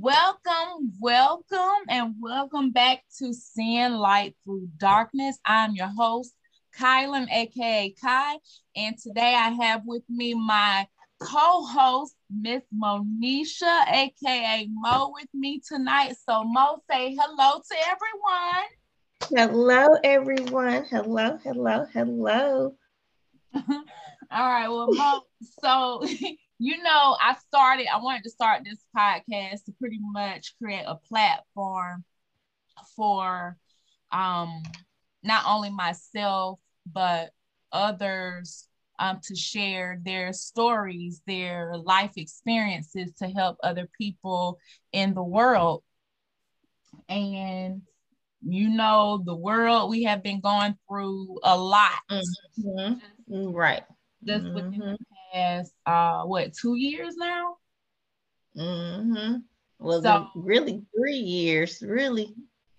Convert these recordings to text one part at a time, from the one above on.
Welcome, welcome, and welcome back to Seeing Light Through Darkness. I'm your host, Kylan, aka Kai, and today I have with me my co-host, Miss Monisha, aka Mo, with me tonight. So Mo, say hello to everyone. Hello, everyone. Hello, hello, hello. All right, well, so you know, I started, I wanted to start this podcast to pretty much create a platform for um not only myself but others um, to share their stories, their life experiences to help other people in the world. And you know, the world we have been going through a lot. Mm-hmm. Right. Just mm-hmm. within the past, uh, what, two years now? Mm-hmm. Well, so, really three years, really.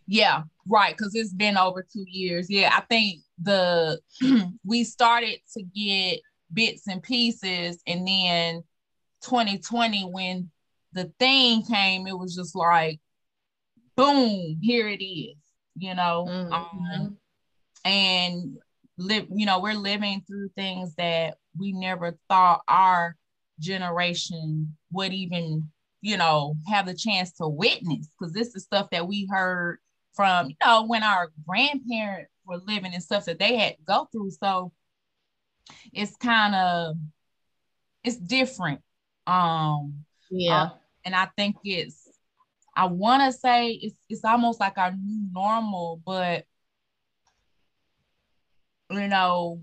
Yeah, right. Because it's been over two years. Yeah, I think the we started to get bits and pieces and then 2020 when the thing came it was just like boom here it is you know mm-hmm. um, and live you know we're living through things that we never thought our generation would even you know have the chance to witness because this is stuff that we heard from you know when our grandparents were living and stuff that they had to go through. So it's kind of it's different. Um yeah. Um, and I think it's I want to say it's it's almost like our new normal, but you know,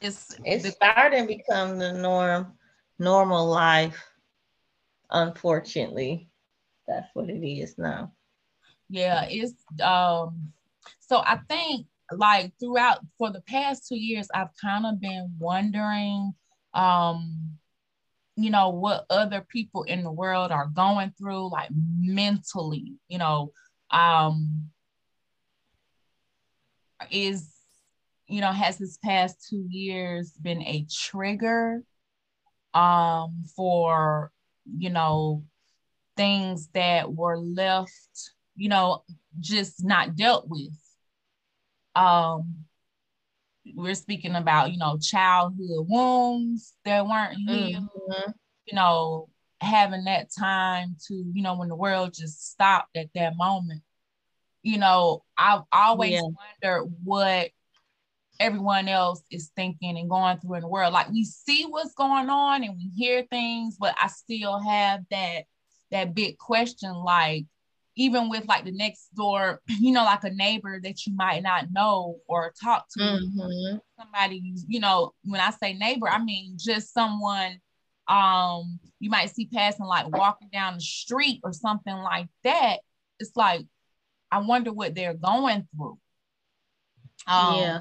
it's it's the, starting to become the norm, normal life. Unfortunately, that's what it is now yeah it's um so i think like throughout for the past two years i've kind of been wondering um you know what other people in the world are going through like mentally you know um is you know has this past two years been a trigger um for you know things that were left you know, just not dealt with. Um, we're speaking about, you know, childhood wounds that weren't healed, mm-hmm. you know, having that time to, you know, when the world just stopped at that moment. You know, I've always yeah. wondered what everyone else is thinking and going through in the world. Like we see what's going on and we hear things, but I still have that that big question like even with like the next door, you know, like a neighbor that you might not know or talk to, mm-hmm. somebody, you know, when I say neighbor, I mean just someone um you might see passing like walking down the street or something like that. It's like I wonder what they're going through. Um, yeah.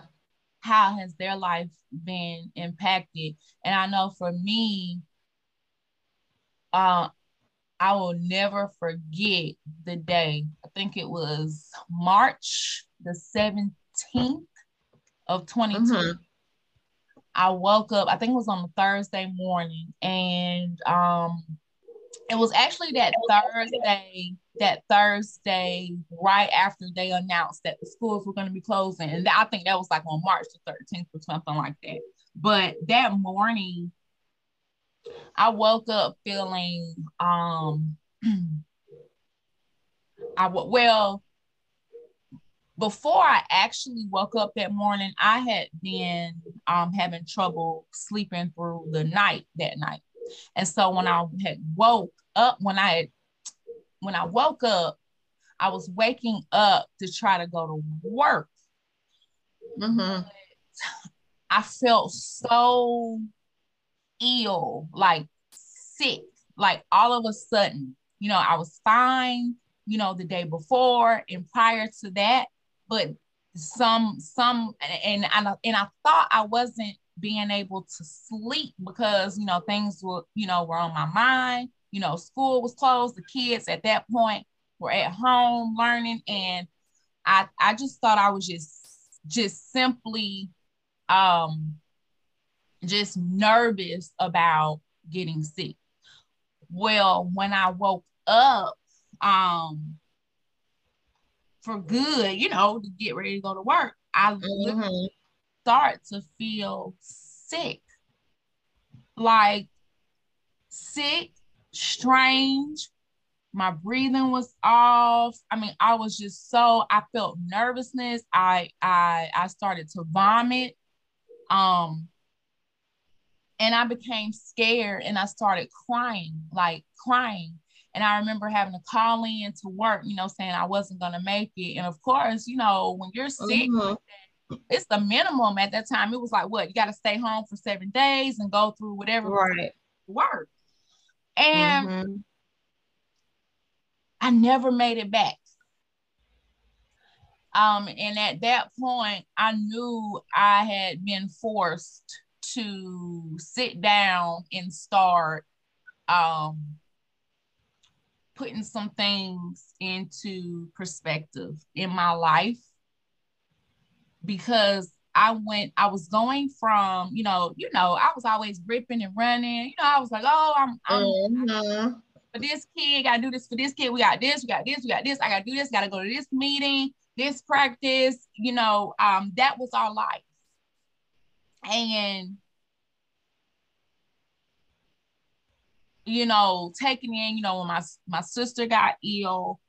How has their life been impacted? And I know for me, uh, I will never forget the day. I think it was March the 17th of 2020. Mm-hmm. I woke up, I think it was on a Thursday morning, and um it was actually that Thursday, that Thursday right after they announced that the schools were going to be closing. And I think that was like on March the 13th or something like that. But that morning, I woke up feeling um I well before I actually woke up that morning, I had been um having trouble sleeping through the night that night. And so when I had woke up, when I had, when I woke up, I was waking up to try to go to work. Mm-hmm. I felt so ill, like sick, like all of a sudden. You know, I was fine, you know, the day before and prior to that, but some some and I, and I thought I wasn't being able to sleep because you know things were you know were on my mind. You know, school was closed. The kids at that point were at home learning, and I I just thought I was just just simply um just nervous about getting sick. Well, when I woke up um for good, you know, to get ready to go to work, I mm-hmm. start to feel sick. Like sick, strange. My breathing was off. I mean, I was just so I felt nervousness. I I I started to vomit. Um and I became scared and I started crying, like crying. And I remember having to call in to work, you know, saying I wasn't gonna make it. And of course, you know, when you're sick, mm-hmm. it's the minimum at that time. It was like, what you got to stay home for seven days and go through whatever right. work. And mm-hmm. I never made it back. Um, and at that point, I knew I had been forced to sit down and start um, putting some things into perspective in my life because I went, I was going from, you know, you know, I was always ripping and running. You know, I was like, oh, I'm, I'm mm-hmm. for this kid, gotta do this for this kid. We got this, we got this, we got this. I gotta do this, gotta go to this meeting, this practice. You know, um, that was our life. And you know, taking in, you know, when my my sister got ill,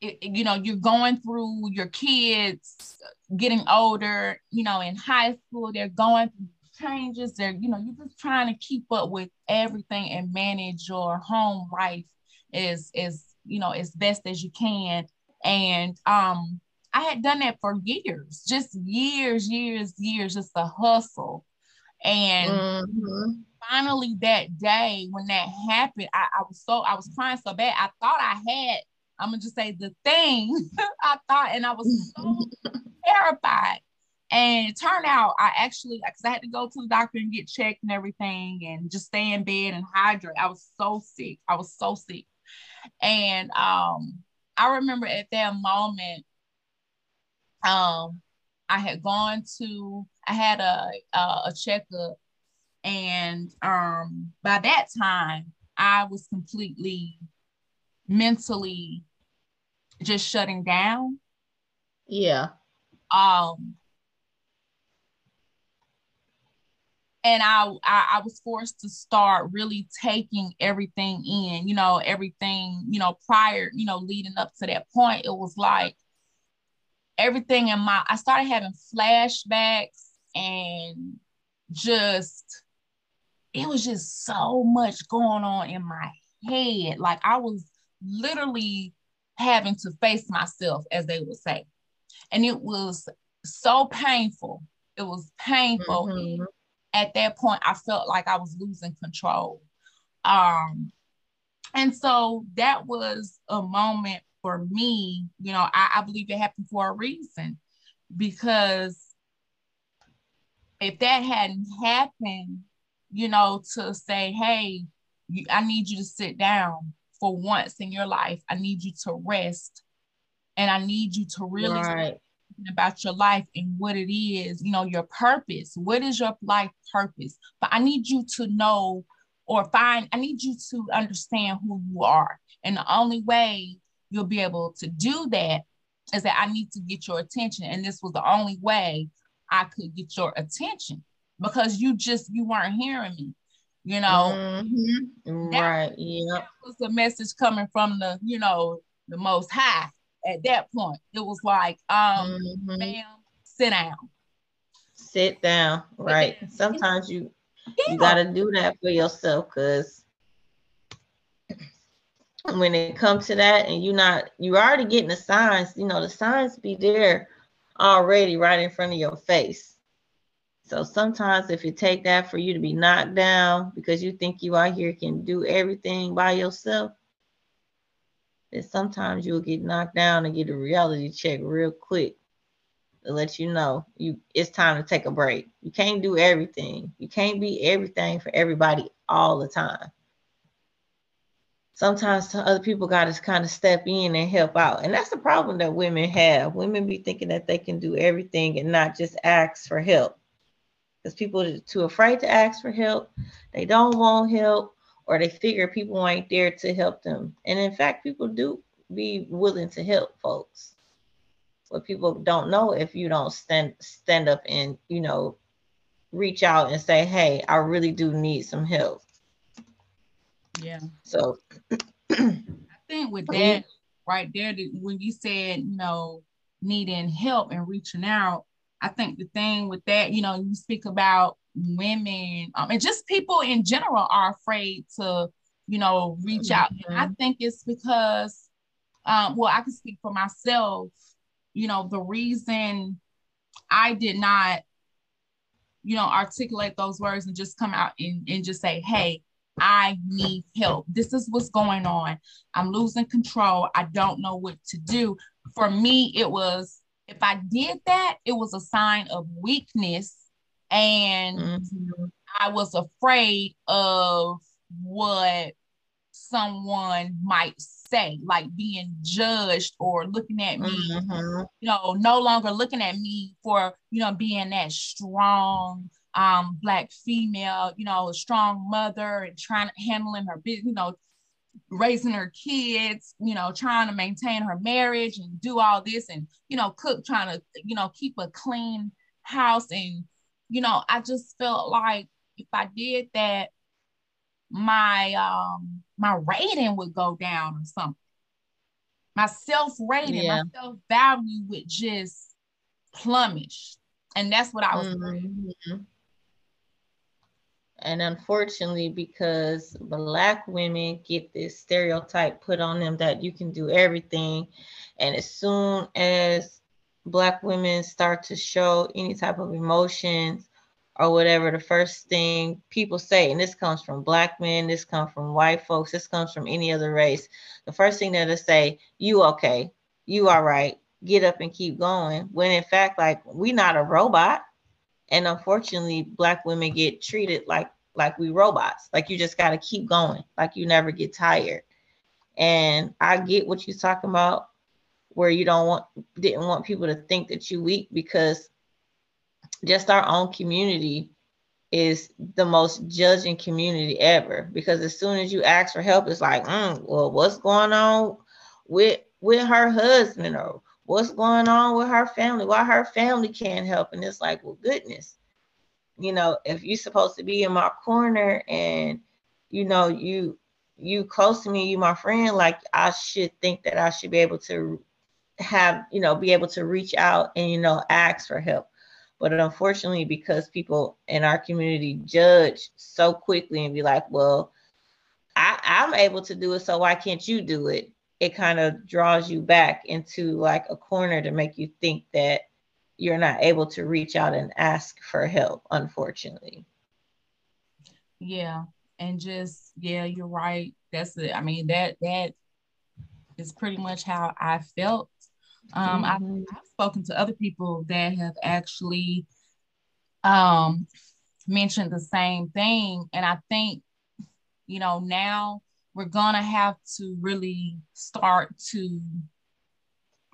it, you know, you're going through your kids getting older, you know, in high school, they're going through changes. They're, you know, you're just trying to keep up with everything and manage your home life as as you know as best as you can. And um, I had done that for years, just years, years, years, just a hustle. And mm-hmm finally that day when that happened, I, I was so I was crying so bad. I thought I had, I'm gonna just say the thing. I thought, and I was so terrified. And it turned out I actually, because I had to go to the doctor and get checked and everything and just stay in bed and hydrate. I was so sick. I was so sick. And um, I remember at that moment, um, I had gone to, I had a, a, a checkup and um, by that time, I was completely mentally just shutting down. Yeah. Um, and I, I, I was forced to start really taking everything in you know everything you know prior you know leading up to that point it was like everything in my i started having flashbacks and just it was just so much going on in my head. Like I was literally having to face myself, as they would say. And it was so painful. It was painful. Mm-hmm. At that point, I felt like I was losing control. Um, and so that was a moment for me, you know, I, I believe it happened for a reason because if that hadn't happened, you know, to say, hey, you, I need you to sit down for once in your life. I need you to rest. And I need you to really right. about your life and what it is, you know, your purpose. What is your life purpose? But I need you to know or find, I need you to understand who you are. And the only way you'll be able to do that is that I need to get your attention. And this was the only way I could get your attention because you just you weren't hearing me you know? Mm-hmm. right yeah. that was a message coming from the you know the most high at that point. It was like um mm-hmm. ma'am sit down. Sit down right. sometimes you you got to do that for yourself because when it comes to that and you're not you're already getting the signs you know the signs be there already right in front of your face so sometimes if you take that for you to be knocked down because you think you out here can do everything by yourself, then sometimes you'll get knocked down and get a reality check real quick to let you know you it's time to take a break. You can't do everything. You can't be everything for everybody all the time. Sometimes other people got to kind of step in and help out. And that's the problem that women have. Women be thinking that they can do everything and not just ask for help. Because people are too afraid to ask for help. They don't want help, or they figure people ain't there to help them. And in fact, people do be willing to help folks. But people don't know if you don't stand stand up and you know reach out and say, "Hey, I really do need some help." Yeah. So I think with that right there, when you said, you know, needing help and reaching out, I think the thing with that, you know, you speak about women um, and just people in general are afraid to, you know, reach mm-hmm. out. And I think it's because, um, well, I can speak for myself, you know, the reason I did not, you know, articulate those words and just come out and, and just say, hey, I need help. This is what's going on. I'm losing control. I don't know what to do. For me, it was if I did that, it was a sign of weakness. And mm-hmm. I was afraid of what someone might say, like being judged or looking at me, mm-hmm. you know, no longer looking at me for, you know, being that strong, um, black female, you know, a strong mother and trying to handling her business, you know, raising her kids, you know, trying to maintain her marriage and do all this and, you know, cook, trying to, you know, keep a clean house. And, you know, I just felt like if I did that, my um my rating would go down or something. My self-rating, yeah. my self-value would just plummet. And that's what I was mm-hmm. And unfortunately, because black women get this stereotype put on them that you can do everything. And as soon as black women start to show any type of emotions or whatever, the first thing people say, and this comes from black men, this comes from white folks, this comes from any other race. The first thing that they say, you okay, you all right, get up and keep going. When in fact, like we not a robot and unfortunately black women get treated like like we robots. Like you just got to keep going. Like you never get tired. And i get what you're talking about where you don't want didn't want people to think that you weak because just our own community is the most judging community ever. Because as soon as you ask for help it's like mm, well what's going on with with her husband or what's going on with her family? Why her family can't help? And it's like well goodness. You know if you're supposed to be in my corner and you know you you close to me you my friend like i should think that i should be able to have you know be able to reach out and you know ask for help. But unfortunately because people in our community judge so quickly and be like well I, i'm able to do it so why can't you do it it kind of draws you back into like a corner to make you think that you're not able to reach out and ask for help, unfortunately. Yeah. And just, yeah, you're right. That's it. I mean, that, that is pretty much how I felt. Um, mm-hmm. I've, I've spoken to other people that have actually um, mentioned the same thing. And I think, you know, now we're going to have to really start to,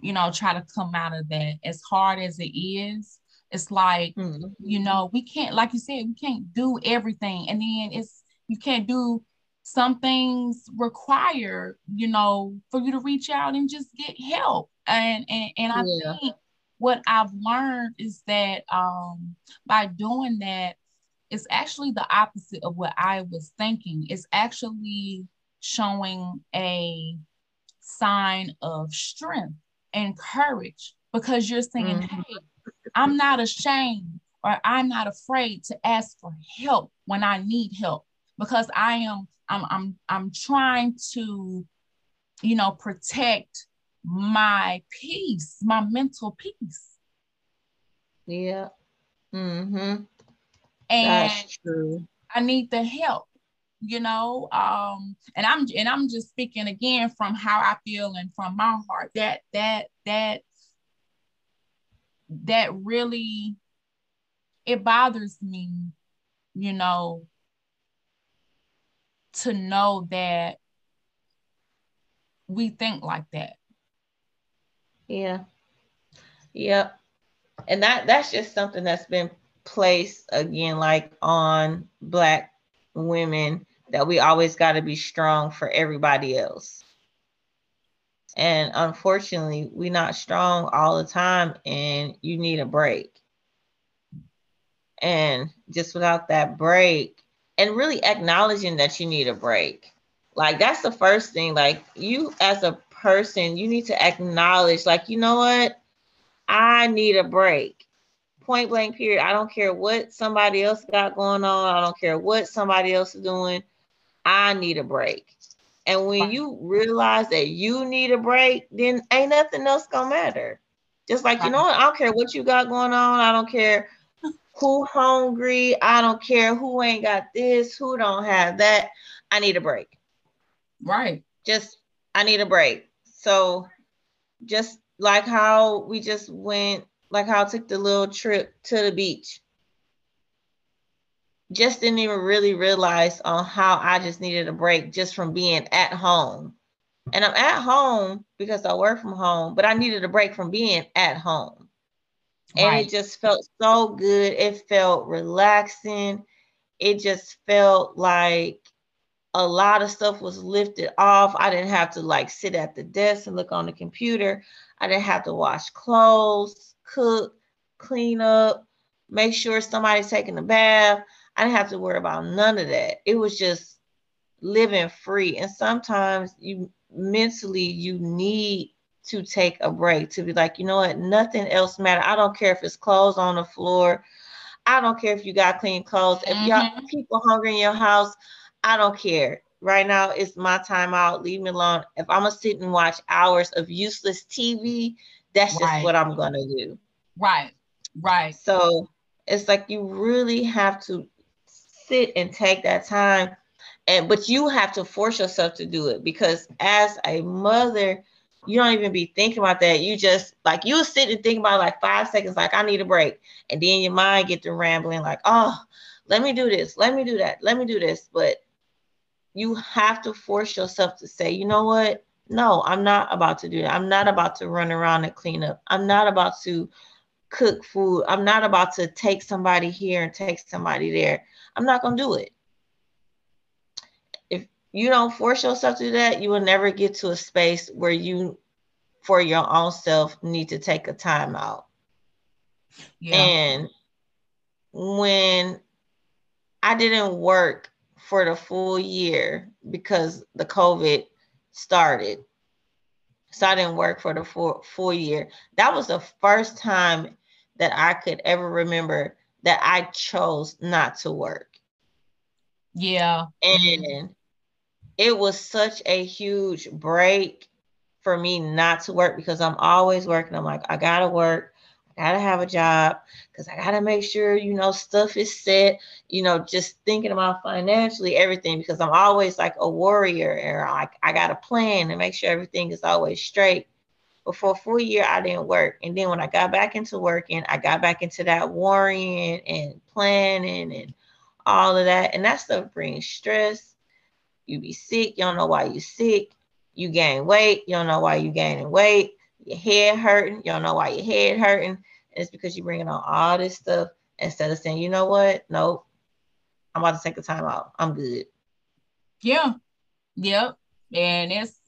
you know, try to come out of that as hard as it is. It's like, mm-hmm. you know, we can't, like you said, we can't do everything. And then it's, you can't do some things require, you know, for you to reach out and just get help. And and, and I yeah. think what I've learned is that um by doing that, it's actually the opposite of what I was thinking. It's actually showing a sign of strength and courage because you're saying, mm-hmm. hey, I'm not ashamed or I'm not afraid to ask for help when I need help because I am I'm I'm I'm trying to you know protect my peace, my mental peace. Yeah. Mhm. And That's true. I need the help you know um and i'm and i'm just speaking again from how i feel and from my heart that that that that really it bothers me you know to know that we think like that. Yeah. Yep. And that that's just something that's been placed again like on black women that we always got to be strong for everybody else. And unfortunately, we're not strong all the time and you need a break. And just without that break and really acknowledging that you need a break. Like that's the first thing like you as a person, you need to acknowledge like you know what? I need a break. Point blank period. I don't care what somebody else got going on. I don't care what somebody else is doing. I need a break. And when you realize that you need a break, then ain't nothing else gonna matter. Just like you know what, I don't care what you got going on. I don't care who hungry. I don't care who ain't got this, who don't have that. I need a break. Right. Just I need a break. So just like how we just went, like how I took the little trip to the beach just didn't even really realize on how I just needed a break just from being at home. And I'm at home because I work from home, but I needed a break from being at home. And right. it just felt so good. It felt relaxing. It just felt like a lot of stuff was lifted off. I didn't have to like sit at the desk and look on the computer. I didn't have to wash clothes, cook, clean up, make sure somebody's taking a bath. I didn't have to worry about none of that. It was just living free. And sometimes you mentally you need to take a break to be like, you know what, nothing else matter. I don't care if it's clothes on the floor. I don't care if you got clean clothes. If y'all mm-hmm. people hungry in your house, I don't care. Right now, it's my time out. Leave me alone. If I'm gonna sit and watch hours of useless TV, that's right. just what I'm gonna do. Right. Right. So it's like you really have to sit and take that time and but you have to force yourself to do it because as a mother you don't even be thinking about that. You just like you sit and think about like five seconds like i need a break and then your mind get to rambling like oh let me do this let me do that let me do this. But you have to force yourself to say you know what? No i'm not about to do that. I'm not about to run around and clean up. I'm not about to cook food i'm not about to take somebody here and take somebody there I'm not going to do it. If you don't force yourself to do that, you will never get to a space where you, for your own self, need to take a time out. Yeah. And when I didn't work for the full year because the COVID started. So I didn't work for the full, full year. That was the first time that I could ever remember that I chose not to work. Yeah. And it was such a huge break for me not to work because I'm always working. I'm like, I gotta work. I gotta have a job because I gotta make sure, you know, stuff is set, you know, just thinking about financially everything because I'm always like a warrior and like I gotta plan and make sure everything is always straight. But for a full year, I didn't work. And then when I got back into working, I got back into that worrying and planning and all of that. And that stuff brings stress. You be sick, you don't know why you're sick. You gain weight, you don't know why you're gaining weight. Your head hurting, you don't know why your head hurting. And it's because you're bringing on all this stuff instead of saying, you know what? Nope, I'm about to take a time out. I'm good. Yeah. Yep. And it's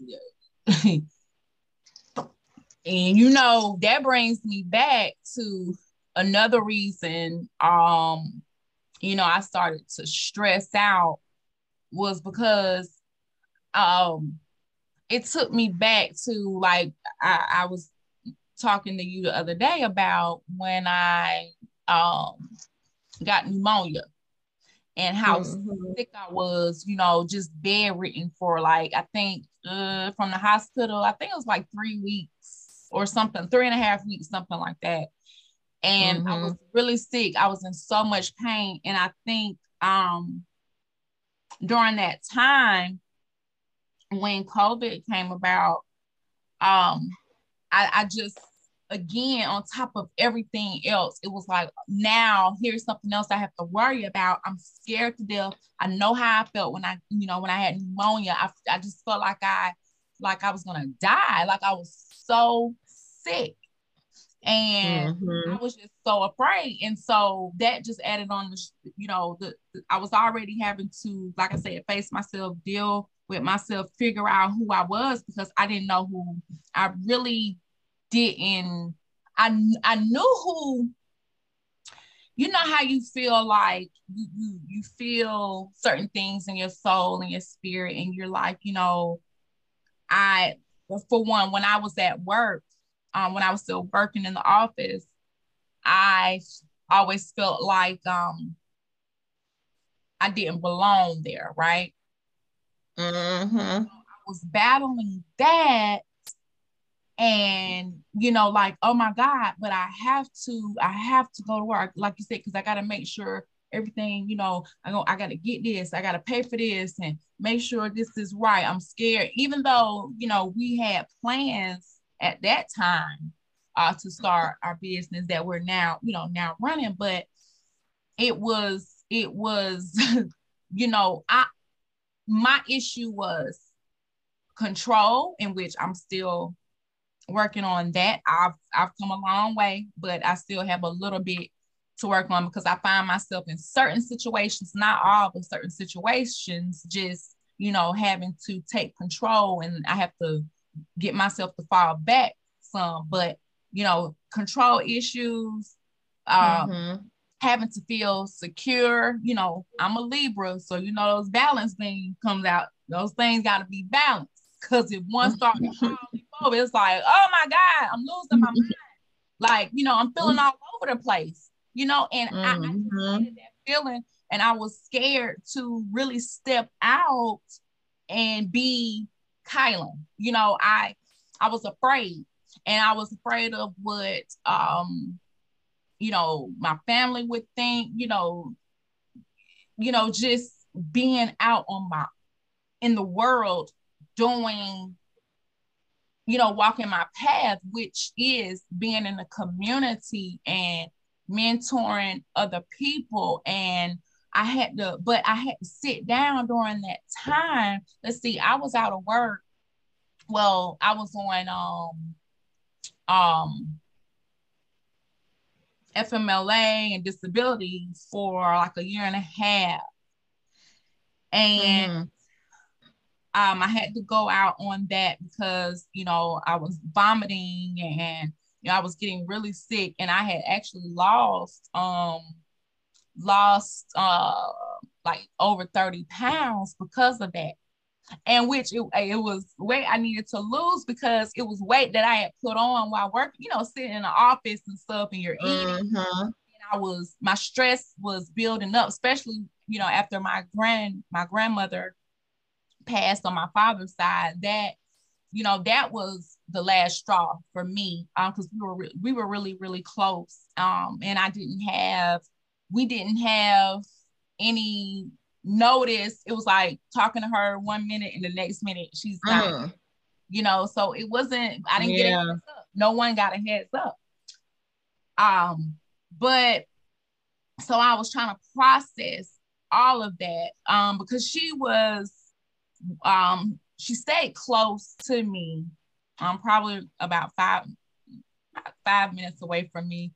and you know that brings me back to another reason um you know, I started to stress out was because um it took me back to like I, I was talking to you the other day about when I um got pneumonia and how mm-hmm. sick I was, you know, just bedridden for like I think uh, from the hospital, I think it was like three weeks or something, three and a half weeks, something like that and mm-hmm. I was really sick. I was in so much pain. And I think um, during that time when COVID came about, um, I, I just again on top of everything else, it was like now here's something else I have to worry about. I'm scared to death. I know how I felt when I, you know, when I had pneumonia. I, I just felt like I like I was gonna die. Like I was so sick. And mm-hmm. I was just so afraid. And so that just added on the, you know, the, the I was already having to, like I said, face myself, deal with myself, figure out who I was because I didn't know who I really didn't. I I knew who. You know how you feel like you, you you feel certain things in your soul and your spirit, and you're like, you know, I for one, when I was at work, um, when I was still working in the office, I always felt like um I didn't belong there, right? Mm-hmm. I was battling that and you know like oh my god but i have to i have to go to work like you said because i got to make sure everything you know i go i got to get this i got to pay for this and make sure this is right i'm scared even though you know we had plans at that time uh, to start our business that we're now you know now running but it was it was you know i my issue was control, in which I'm still working on that. I've I've come a long way, but I still have a little bit to work on because I find myself in certain situations, not all, but certain situations, just you know, having to take control and I have to get myself to fall back some, but you know, control issues, um, mm-hmm having to feel secure. You know, I'm a Libra, so you know those balance things comes out. Those things got to be balanced. Cause if one starts to fall, it's like, oh my God, I'm losing my mind. Like, you know, I'm feeling all over the place, you know, and mm-hmm. I, I that feeling and I was scared to really step out and be Kylan. You know, I I was afraid and I was afraid of what um you know, my family would think, you know, you know, just being out on my in the world doing you know walking my path which is being in a community and mentoring other people and I had to but I had to sit down during that time let's see I was out of work well I was on um um FMLA and disability for like a year and a half. And mm-hmm. um, I had to go out on that because, you know, I was vomiting and you know, I was getting really sick and I had actually lost um lost uh like over 30 pounds because of that and which it, it was weight I needed to lose because it was weight that I had put on while working, you know, sitting in the office and stuff, and you're eating. Mm-hmm. And I was my stress was building up, especially you know after my grand my grandmother passed on my father's side. That you know that was the last straw for me because um, we were re- we were really really close, um, and I didn't have we didn't have any notice it was like talking to her one minute and the next minute she's not uh-huh. you know so it wasn't i didn't yeah. get a heads up no one got a heads up um but so i was trying to process all of that um because she was um she stayed close to me um probably about five five minutes away from me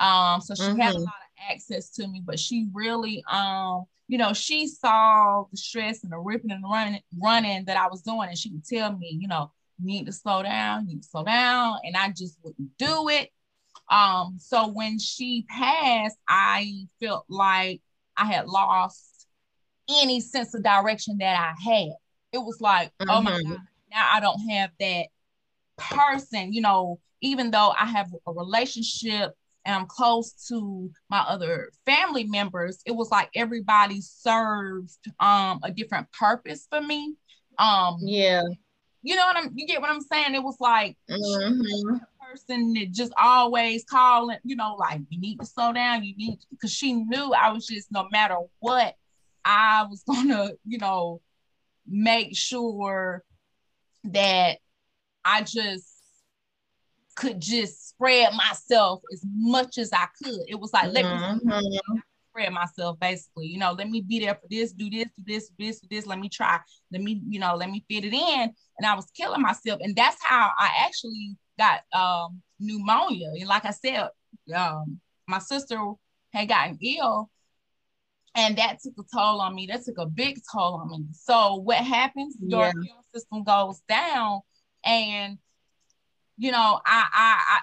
um so she mm-hmm. had a mm-hmm. lot of access to me but she really um you know, she saw the stress and the ripping and running, running that I was doing, and she would tell me, you know, you need to slow down, you need to slow down, and I just wouldn't do it. Um, so when she passed, I felt like I had lost any sense of direction that I had. It was like, mm-hmm. oh my mm-hmm. God, now I don't have that person, you know, even though I have a relationship and I'm close to my other family members, it was like everybody served um a different purpose for me. Um yeah. You know what I'm you get what I'm saying? It was like mm-hmm. person that just always calling, you know, like you need to slow down, you need because she knew I was just no matter what, I was gonna, you know, make sure that I just could just spread myself as much as I could. It was like, let mm-hmm. me spread myself basically. You know, let me be there for this, do this, do this, do this, do this. Let me try. Let me, you know, let me fit it in. And I was killing myself. And that's how I actually got um pneumonia. And like I said, um, my sister had gotten ill and that took a toll on me. That took a big toll on me. So what happens? Your yeah. immune system goes down, and you know, I, I, I,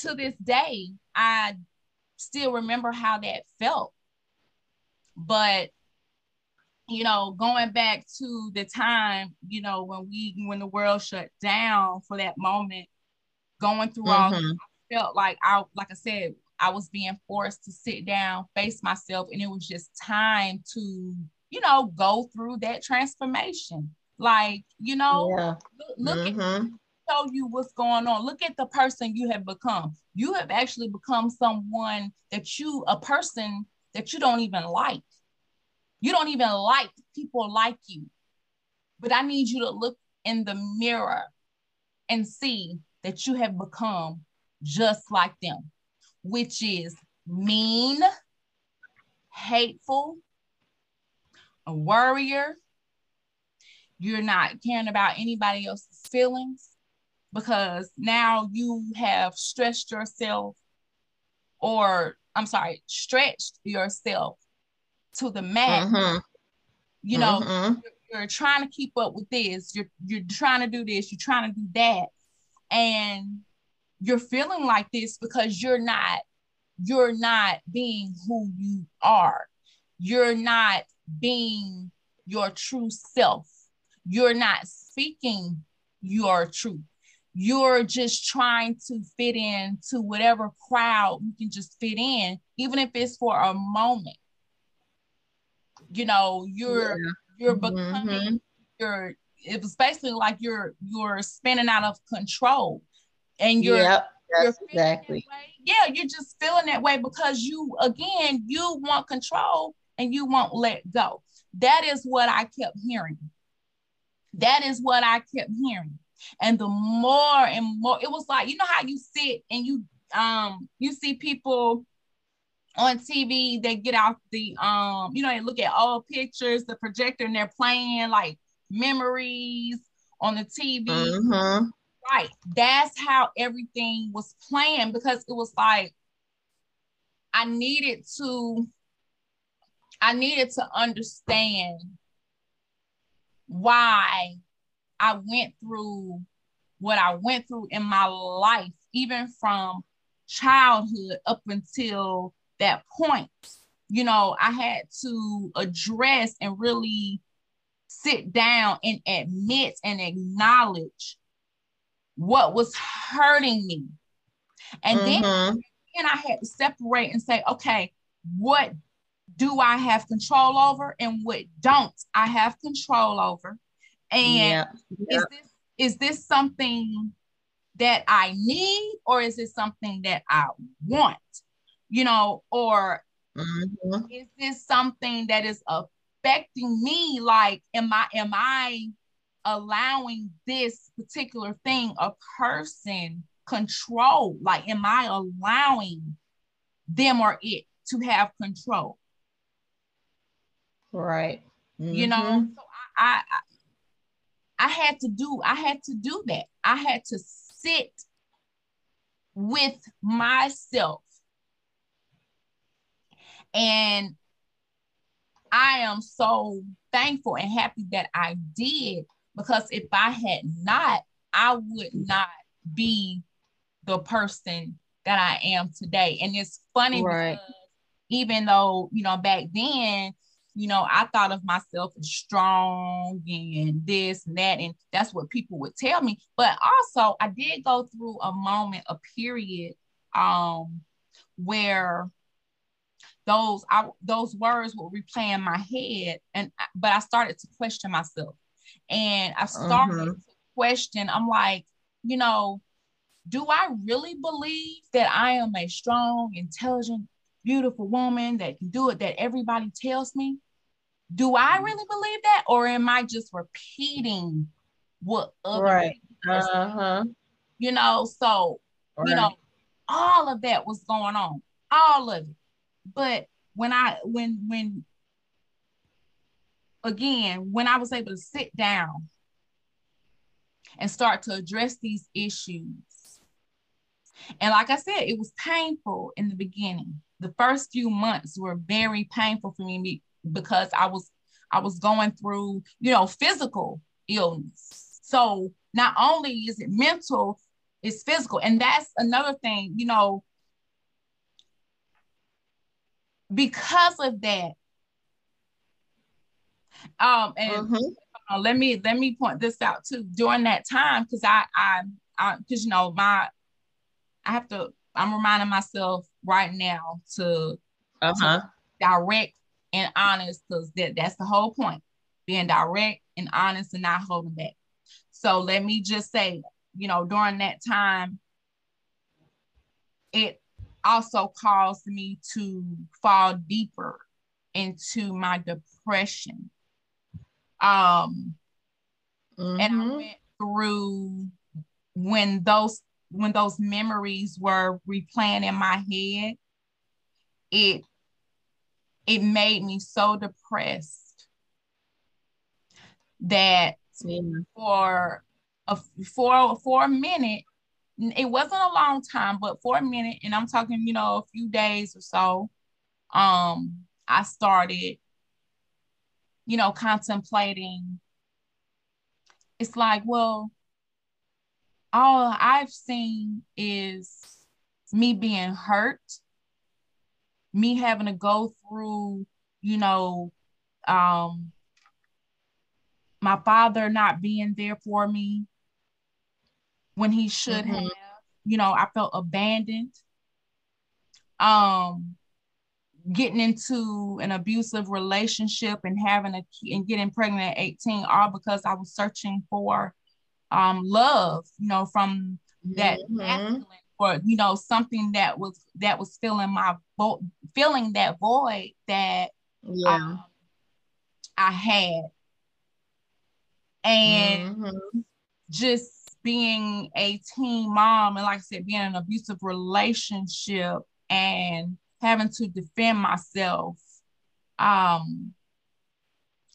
to this day, I still remember how that felt. But you know, going back to the time, you know, when we when the world shut down for that moment, going through mm-hmm. all, I felt like I, like I said, I was being forced to sit down, face myself, and it was just time to, you know, go through that transformation. Like, you know, yeah. look, look mm-hmm. at show you what's going on. Look at the person you have become. You have actually become someone that you, a person that you don't even like. You don't even like people like you. But I need you to look in the mirror and see that you have become just like them which is mean, hateful, a worrier. You're not caring about anybody else's feelings because now you have stressed yourself or I'm sorry, stretched yourself to the max. Mm-hmm. You know, mm-hmm. you're, you're, trying to keep up with this, you're you're trying to do this, you're trying to do that. And you're feeling like this because you're not you're not being who you are. You're not being your true self. You're not speaking your truth. You're just trying to fit in to whatever crowd you can just fit in even if it's for a moment. You know you're yeah. you're becoming mm-hmm. you're it was basically like you're you're spinning out of control and you're, yep, you're exactly. yeah you're just feeling that way because you again you want control and you won't let go. That is what i kept hearing. That is what i kept hearing. And the more and more it was like you know how you sit and you um you see people on TV, they get out the um, you know, they look at old pictures, the projector, and they're playing like memories on the TV. Mm-hmm right. That's how everything was planned because it was like I needed to I needed to understand why I went through what I went through in my life, even from childhood up until that point. You know, I had to address and really sit down and admit and acknowledge what was hurting me. And mm-hmm. then, then I had to separate and say, okay, what do I have control over and what don't I have control over? And. Yeah. is this is this something that I need or is it something that I want? You know, or mm-hmm. is this something that is affecting me? Like, am I am I allowing this particular thing, a person, control? Like, am I allowing them or it to have control? Right. Mm-hmm. You know, mm-hmm. so I, I I had to do, I had to do that. I had to sit with myself. And I am so thankful and happy that I did because if I had not, I would not be the person that I am today. And it's funny right. because even though, you know, back then, you know, I thought of myself as strong and this and that, and that's what people would tell me. But also, I did go through a moment, a period, um, where those I, those words were replaying my head, and but I started to question myself. And I started mm-hmm. to question, I'm like, you know, do I really believe that I am a strong, intelligent, beautiful woman that can do it that everybody tells me? Do I mm-hmm. really believe that? Or am I just repeating what other right. uh-huh. you know? So, right. you know, all of that was going on, all of it. But when I when when again when I was able to sit down and start to address these issues. And like I said, it was painful in the beginning. The first few months were very painful for me because I was I was going through, you know, physical illness. So not only is it mental, it's physical. And that's another thing, you know, because of that. Um, and mm-hmm. uh, let me let me point this out too. During that time, because I I I because you know my I have to I'm reminding myself right now to, uh-huh. to direct and honest because that, that's the whole point being direct and honest and not holding back so let me just say you know during that time it also caused me to fall deeper into my depression um mm-hmm. and i mm-hmm. went through when those when those memories were replaying in my head it it made me so depressed that yeah. for a for for a minute it wasn't a long time but for a minute and i'm talking you know a few days or so um i started you know contemplating it's like well all i've seen is me being hurt me having to go through, you know, um, my father not being there for me when he should mm-hmm. have, you know, I felt abandoned. Um, getting into an abusive relationship and having a and getting pregnant at 18 all because I was searching for um love, you know, from that mm-hmm. or you know something that was that was filling my vo- filling that void that yeah um, I had and mm-hmm. just being a teen mom and like I said being in an abusive relationship and having to defend myself um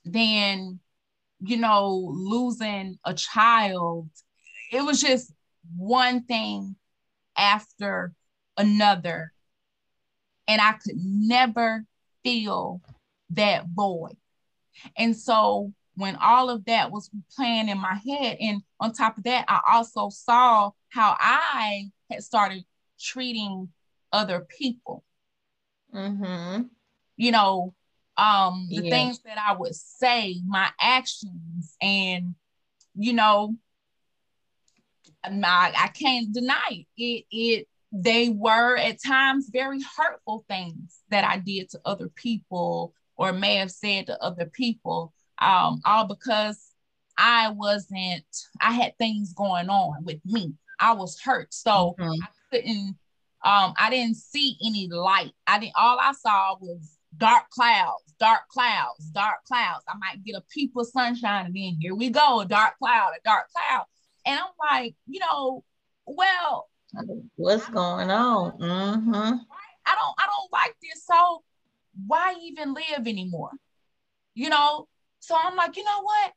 then you know losing a child it was just one thing after another. And I could never feel that void. And so when all of that was playing in my head, and on top of that, I also saw how I had started treating other people. Mm-hmm. You know, um, the yes. things that I would say, my actions, and you know, I, I can't deny it. it. It they were at times very hurtful things that I did to other people or may have said to other people, um, all because I wasn't, I had things going on with me. I was hurt. So mm-hmm. I couldn't, um, I didn't see any light. I didn't, all I saw was dark clouds, dark clouds, dark clouds. I might get a peep of sunshine and then here we go, a dark cloud, a dark cloud. And I'm like, you know, well, what's going on? Mm-hmm. I don't, I don't like this. So why even live anymore? You know? So I'm like, you know what?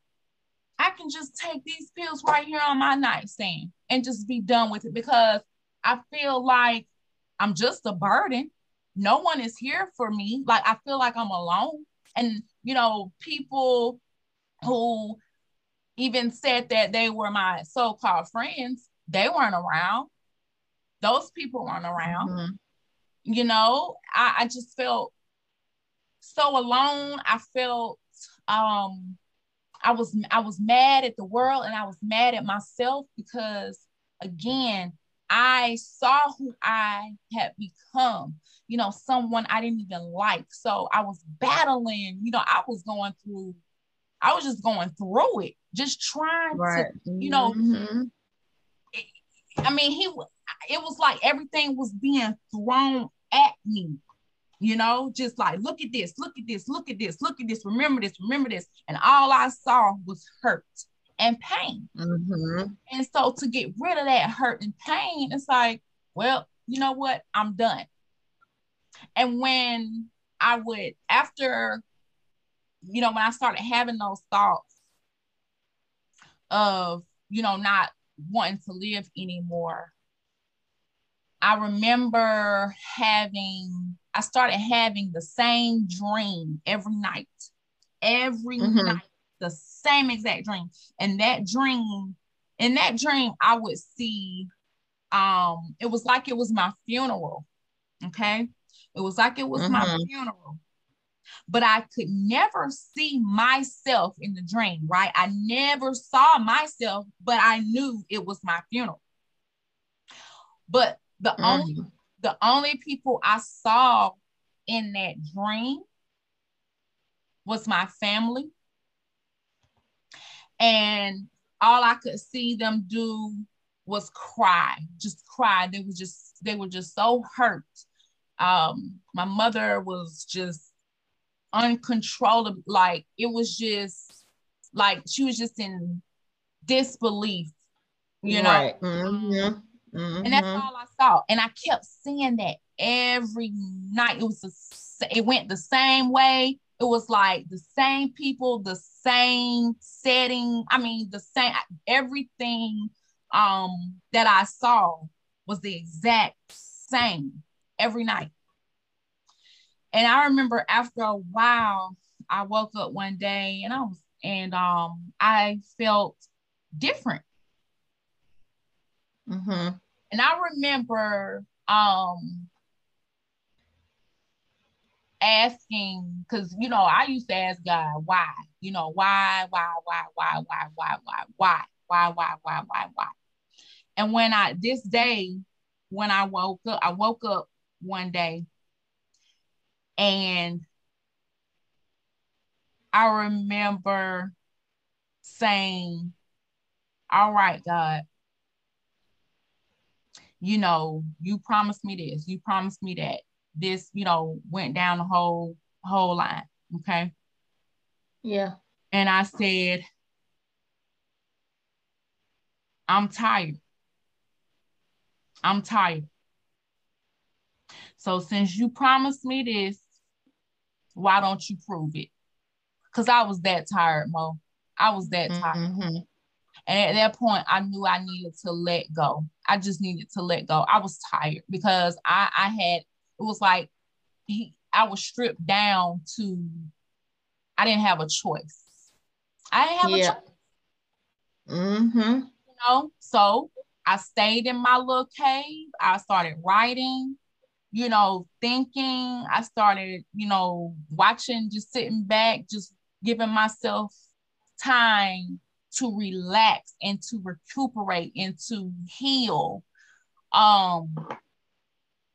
I can just take these pills right here on my nightstand and just be done with it because I feel like I'm just a burden. No one is here for me. Like I feel like I'm alone. And you know, people who even said that they were my so-called friends, they weren't around. Those people weren't around. Mm-hmm. You know, I, I just felt so alone. I felt um I was I was mad at the world and I was mad at myself because again, I saw who I had become, you know, someone I didn't even like. So I was battling, you know, I was going through I was just going through it, just trying right. to, you know. Mm-hmm. It, I mean, he. It was like everything was being thrown at me, you know, just like look at this, look at this, look at this, look at this, remember this, remember this, and all I saw was hurt and pain. Mm-hmm. And so to get rid of that hurt and pain, it's like, well, you know what? I'm done. And when I would after, you know, when I started having those thoughts of, you know, not wanting to live anymore, I remember having, I started having the same dream every night, every mm-hmm. night, the same exact dream. And that dream, in that dream, I would see, um, it was like it was my funeral. Okay. It was like it was mm-hmm. my funeral. But I could never see myself in the dream, right? I never saw myself, but I knew it was my funeral. But the mm. only the only people I saw in that dream was my family. And all I could see them do was cry, just cry. They were just they were just so hurt. Um, my mother was just uncontrollable, like it was just like she was just in disbelief, you know. Right. Mm-hmm. Mm-hmm. And that's all I saw. And I kept seeing that every night. It was the, it went the same way. It was like the same people, the same setting. I mean, the same everything um that I saw was the exact same every night. And I remember after a while, I woke up one day and I was and um I felt different. Mm-hmm. And I remember um asking because you know I used to ask God why, you know, why, why, why, why, why, why, why, why, why, why, why, why, why. And when I this day, when I woke up, I woke up one day and I remember saying, All right, God, you know, you promised me this, you promised me that. This, you know, went down the whole whole line. Okay. Yeah. And I said, I'm tired. I'm tired. So since you promised me this, why don't you prove it? Because I was that tired, Mo. I was that tired. Mm-hmm. And at that point, I knew I needed to let go. I just needed to let go. I was tired because I, I had, it was like he, I was stripped down to, I didn't have a choice. I didn't have yeah. a choice. Mm-hmm. You know, so I stayed in my little cave. I started writing, you know, thinking. I started, you know, watching, just sitting back, just giving myself time to relax and to recuperate and to heal. Um,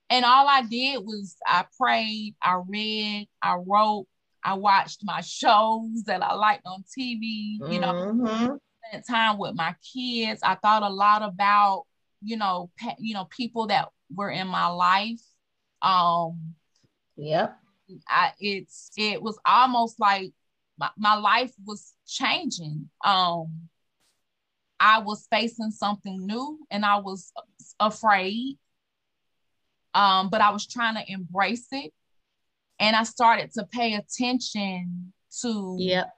and all I did was I prayed, I read, I wrote, I watched my shows that I liked on TV, you know, mm-hmm. spent time with my kids. I thought a lot about, you know, pe- you know, people that were in my life. Um, yep. I, it's it was almost like my, my life was changing. Um, I was facing something new and I was afraid. Um, but I was trying to embrace it. And I started to pay attention to yep.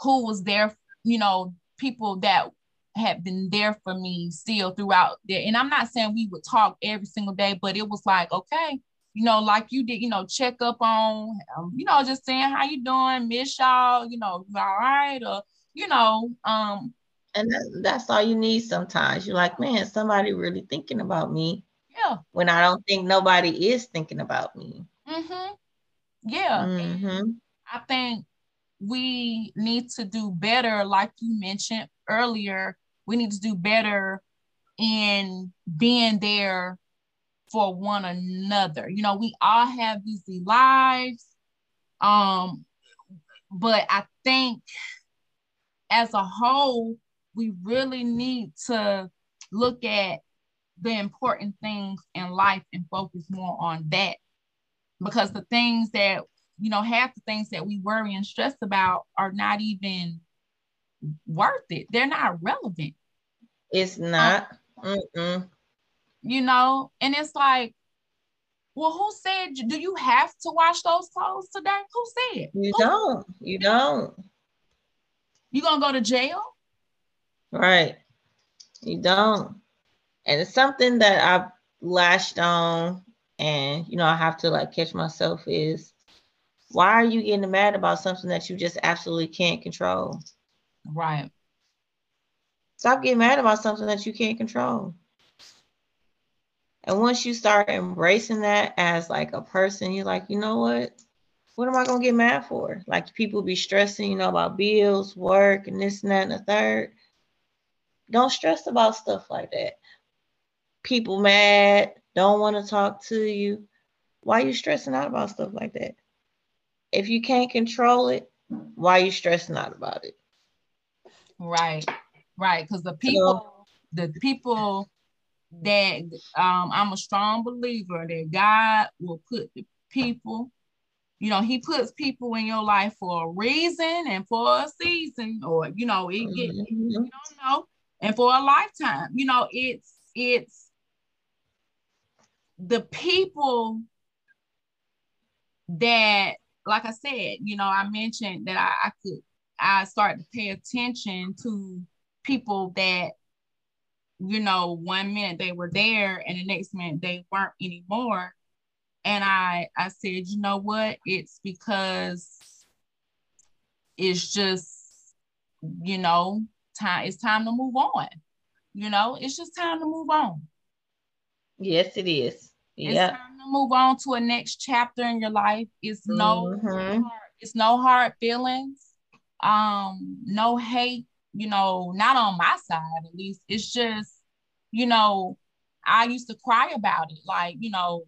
who was there, you know, people that had been there for me still throughout there. And I'm not saying we would talk every single day, but it was like, okay, you know, like you did, you know, check up on, um, you know, just saying how you doing, miss y'all, you know, all right, or you know, um, and that's all you need sometimes. You're like, man, somebody really thinking about me. Yeah. When I don't think nobody is thinking about me. Mm-hmm. Yeah. Mm-hmm. I think we need to do better, like you mentioned earlier. We need to do better in being there for one another. You know, we all have busy lives. Um, but I think as a whole, we really need to look at the important things in life and focus more on that. Because the things that, you know, half the things that we worry and stress about are not even worth it. They're not relevant. It's not. Um, you know and it's like Well, who said do you have to wash those clothes today? Who said? You who? don't. You don't. You gonna go to jail? Right. You don't. And it's something that I've lashed on and you know I have to like catch myself is why are you getting mad about something that you just absolutely can't control? Right. Stop getting mad about something that you can't control. And once you start embracing that as like a person, you're like, you know what? What am I gonna get mad for? Like people be stressing, you know, about bills, work, and this and that and the third. Don't stress about stuff like that. People mad, don't want to talk to you. Why are you stressing out about stuff like that? If you can't control it, why are you stressing out about it? Right, right. Because the people, so, the people that um, I'm a strong believer that God will put the people, you know, He puts people in your life for a reason and for a season, or you know, it get mm-hmm. you don't know, and for a lifetime. You know, it's it's the people that, like I said, you know, I mentioned that I, I could I started to pay attention to people that you know, one minute they were there and the next minute they weren't anymore. And I I said, you know what? It's because it's just, you know, time it's time to move on. You know, it's just time to move on. Yes, it is. Yeah. It's time to move on to a next chapter in your life. It's no mm-hmm. hard, it's no hard feelings. Um, no hate you know, not on my side at least. It's just, you know, I used to cry about it. Like, you know,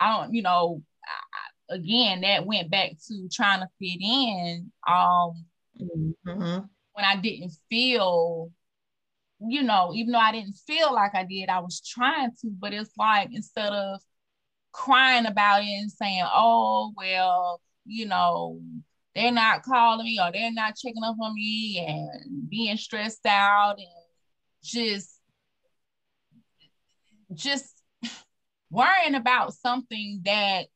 I don't, you know, I, again, that went back to trying to fit in. Um, mm-hmm. when I didn't feel, you know, even though I didn't feel like I did, I was trying to, but it's like instead of crying about it and saying, oh, well, you know, they're not calling me or they're not checking up on me and being stressed out and just just worrying about something that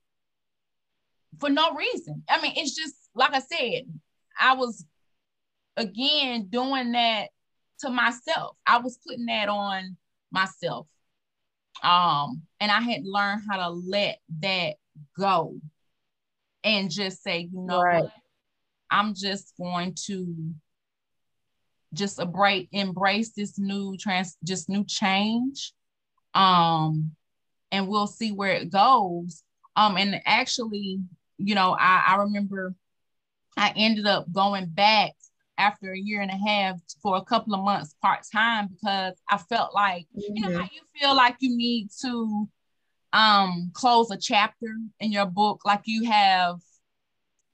for no reason. I mean, it's just like I said, I was again doing that to myself. I was putting that on myself. Um, and I had learned how to let that go and just say, you know right. what? I'm just going to just embrace embrace this new trans just new change. Um, and we'll see where it goes. Um, and actually, you know, I, I remember I ended up going back after a year and a half for a couple of months part-time because I felt like, mm-hmm. you know, how mm-hmm. you feel like you need to um close a chapter in your book, like you have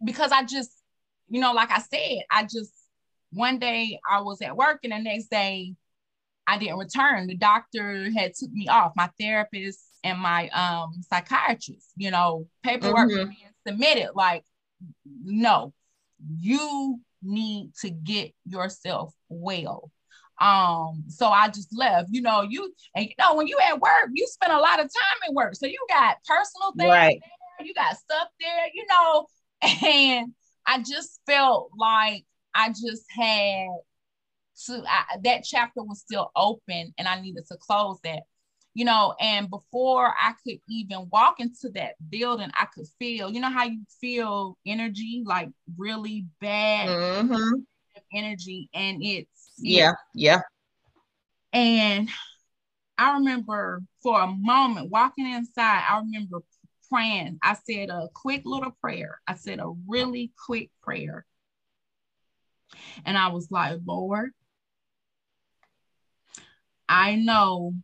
because I just you know, like I said, I just one day I was at work and the next day I didn't return. The doctor had took me off, my therapist and my um psychiatrist, you know, paperwork mm-hmm. being submitted. Like, no, you need to get yourself well. Um, so I just left, you know, you and you know, when you at work, you spend a lot of time at work. So you got personal things right. there, you got stuff there, you know, and I just felt like I just had to, I, that chapter was still open and I needed to close that, you know. And before I could even walk into that building, I could feel, you know, how you feel energy, like really bad mm-hmm. energy. And it's, yeah, yeah. And I remember for a moment walking inside, I remember praying, I said a quick little prayer. I said a really quick prayer. And I was like, Lord, I know,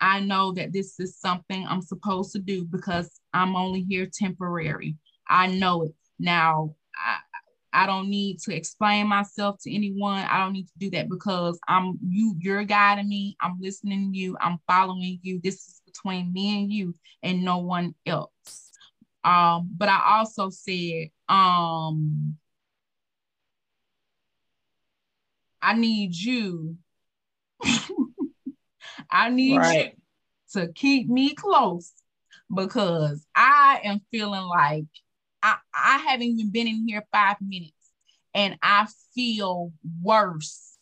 I know that this is something I'm supposed to do because I'm only here temporary. I know it. Now, I, I don't need to explain myself to anyone. I don't need to do that because I'm you, you're guiding me. I'm listening to you. I'm following you. This is between me and you and no one else. Um, but I also said, um, I need you. I need right. you to keep me close because I am feeling like I, I haven't even been in here five minutes and I feel worse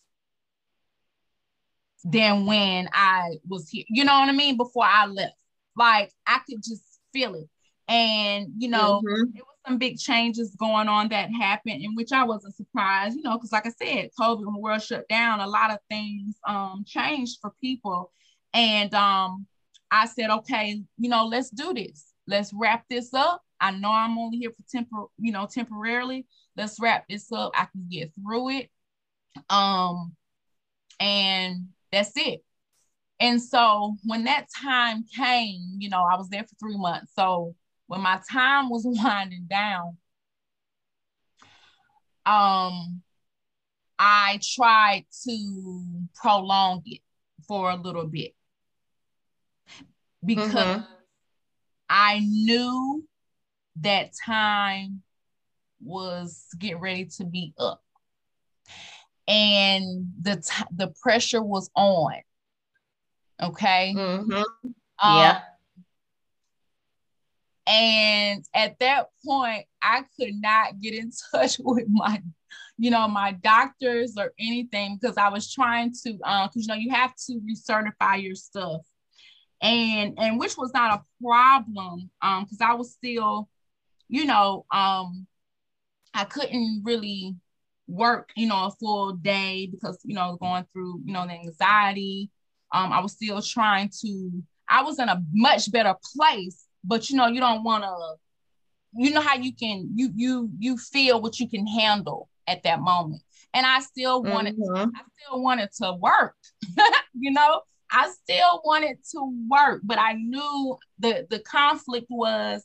than when I was here. You know what I mean? Before I left. Like I could just feel it. And you know, mm-hmm. there was some big changes going on that happened, in which I wasn't surprised, you know, because like I said, COVID when the world shut down, a lot of things um changed for people. And um I said, okay, you know, let's do this. Let's wrap this up. I know I'm only here for tempor, you know, temporarily. Let's wrap this up. I can get through it. Um, and that's it. And so when that time came, you know, I was there for three months. So when my time was winding down, um, I tried to prolong it for a little bit because mm-hmm. I knew that time was getting ready to be up and the t- the pressure was on okay mm-hmm. Um, yeah and at that point i could not get in touch with my you know my doctors or anything because i was trying to because you know you have to recertify your stuff. And and which was not a problem um because i was still you know um i couldn't really work you know a full day because you know going through you know the anxiety. Um i was still trying to i was in a much better place but you know you don't want to you know how you can you you you feel what you can handle at that moment and i still wanted mm-hmm. i still wanted to work you know I still wanted to work, but I knew the the conflict was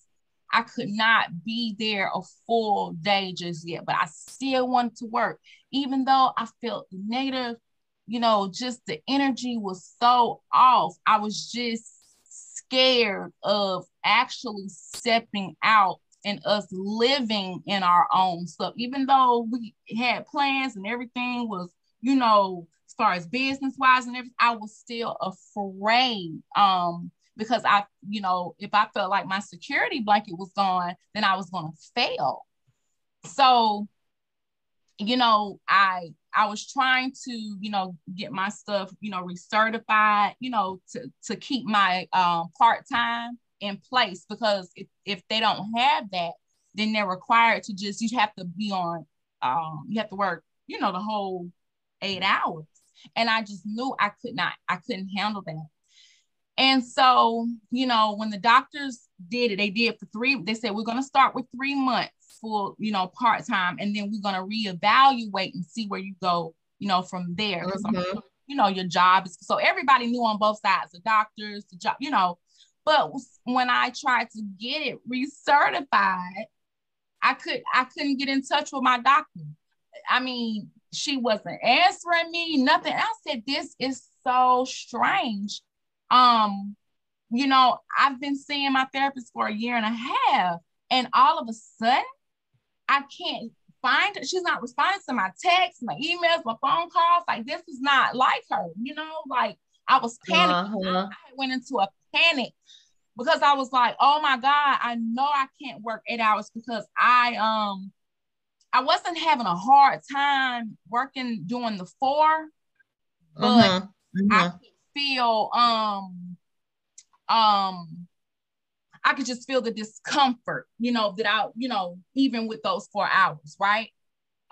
I could not be there a full day just yet, but I still wanted to work, even though I felt negative. You know, just the energy was so off. I was just scared of actually stepping out and us living in our own stuff, even though we had plans and everything was, you know, as far as business wise and everything, I was still afraid. Um, because I, you know, if I felt like my security blanket was gone, then I was gonna fail. So, you know, I I was trying to, you know, get my stuff, you know, recertified, you know, to to keep my um, part time in place because if if they don't have that, then they're required to just you have to be on, um, you have to work, you know, the whole eight hours. And I just knew I could not, I couldn't handle that. And so, you know, when the doctors did it, they did for three, they said, we're going to start with three months for, you know, part time, and then we're going to reevaluate and see where you go, you know, from there. Mm-hmm. You know, your job is so everybody knew on both sides, the doctors, the job, you know. But when I tried to get it recertified, I could I couldn't get in touch with my doctor. I mean, she wasn't answering me, nothing. I said, this is so strange. Um, you know, I've been seeing my therapist for a year and a half, and all of a sudden, I can't find her. She's not responding to my texts, my emails, my phone calls. Like this is not like her, you know. Like I was panicking. Uh-huh. I went into a panic because I was like, "Oh my god, I know I can't work eight hours because I um I wasn't having a hard time working doing the four, but mm-hmm. Mm-hmm. I could feel um um I could just feel the discomfort, you know, that I, you know, even with those four hours, right?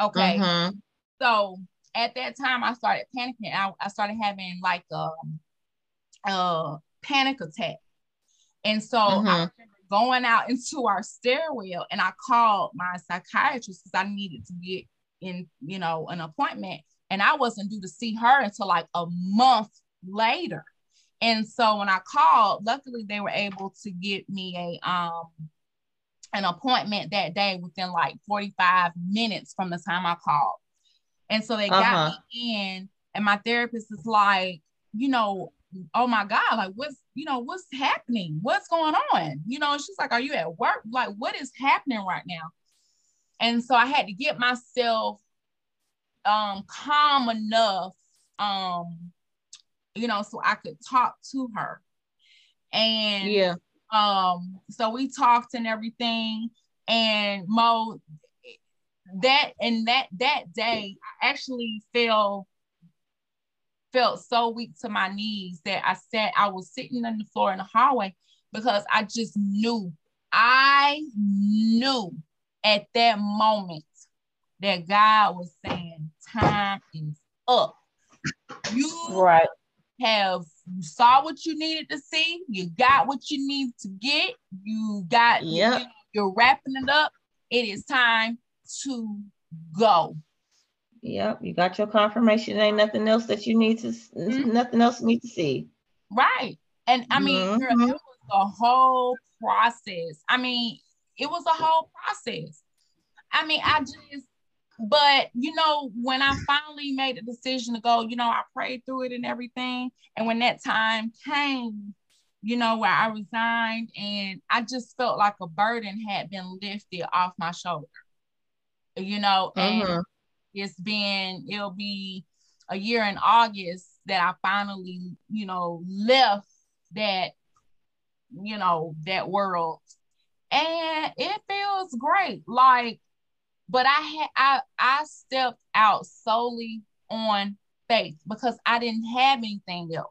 Okay. Mm-hmm. So at that time I started panicking. I, I started having like um a panic attack. And so I mm-hmm. remember going out into our stairwell and I called my psychiatrist because I needed to get in, you know, an appointment. And I wasn't due to see her until like a month later. And so when I called, luckily they were able to get me a um an appointment that day within like 45 minutes from the time I called. And so they uh-huh. got me in, and my therapist is like, you know, oh my God, like what's, you know, what's happening? What's going on? You know, she's like, are you at work? Like, what is happening right now? And so I had to get myself um calm enough, um, you know, so I could talk to her. And yeah, Um, so we talked and everything, and Mo, that and that that day, I actually felt felt so weak to my knees that I sat, I was sitting on the floor in the hallway because I just knew, I knew at that moment that God was saying, time is up. You right have you saw what you needed to see, you got what you need to get, you got yeah, you, you're wrapping it up. It is time to go. Yep, you got your confirmation. Ain't nothing else that you need to, mm-hmm. nothing else you need to see. Right. And I mean, mm-hmm. girl, it was a whole process. I mean, it was a whole process. I mean, I just, but you know, when I finally made the decision to go, you know, I prayed through it and everything. And when that time came, you know, where I resigned and I just felt like a burden had been lifted off my shoulder. You know, and mm-hmm. it's been, it'll be a year in August that I finally, you know, left that, you know, that world. And it feels great. Like but I had I I stepped out solely on faith because I didn't have anything else.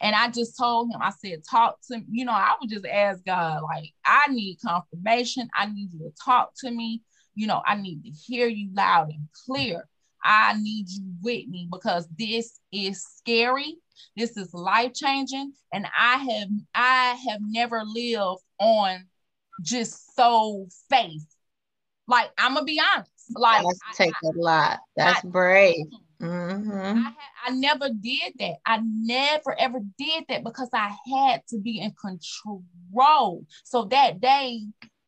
And I just told him, I said, talk to me. You know, I would just ask God, like, I need confirmation. I need you to talk to me. You know, I need to hear you loud and clear. I need you with me because this is scary. This is life changing. And I have I have never lived on just so faith like I'm gonna be honest. Like that's take a lot. That's I, brave. Mm-hmm. I, I never did that. I never ever did that because I had to be in control. So that day,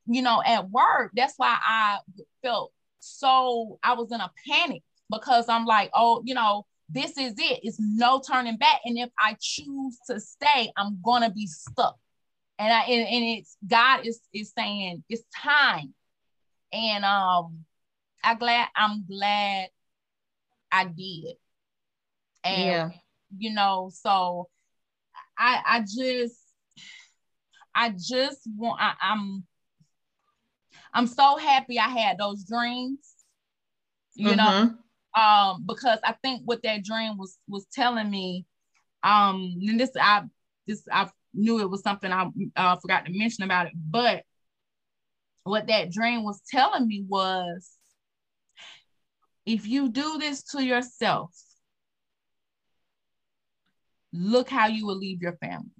you know, at work, that's why I felt so I was in a panic because I'm like, oh, you know, this is it. It's no turning back. And if I choose to stay, I'm gonna be stuck. And I and, and it's God is is saying it's time and um I glad I'm glad I did. And yeah. you know, so I I just I just want I, I'm I'm so happy I had those dreams. You mm-hmm. know, um, because I think what that dream was was telling me, um, and this I this I knew it was something I uh, forgot to mention about it, but what that dream was telling me was if you do this to yourself, look how you will leave your family.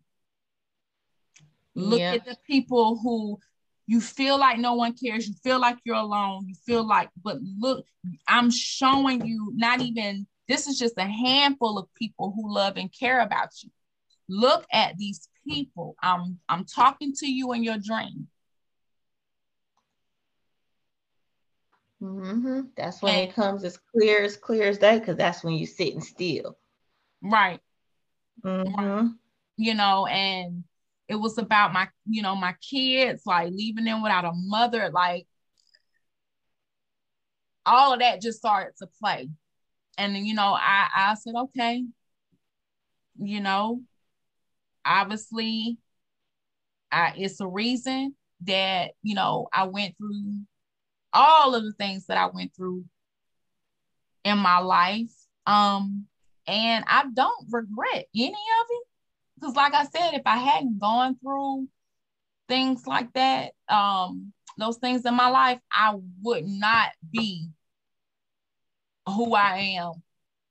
Look at the people who you feel like no one cares, you feel like you're alone, you feel like, but look, I'm showing you not even this is just a handful of people who love and care about you. Look at these people. I'm I'm talking to you in your dream. Mm-hmm. That's when and, it comes as clear as clear as day, because that's when you're sitting still. Right. Mm-hmm. You know, and it was about my, you know, my kids, like leaving them without a mother, like all of that just started to play. And you know, I I said, okay, you know, obviously, I it's a reason that you know I went through all of the things that I went through in my life. Um, and I don't regret any of it. Because like I said, if I hadn't gone through things like that, um, those things in my life, I would not be who I am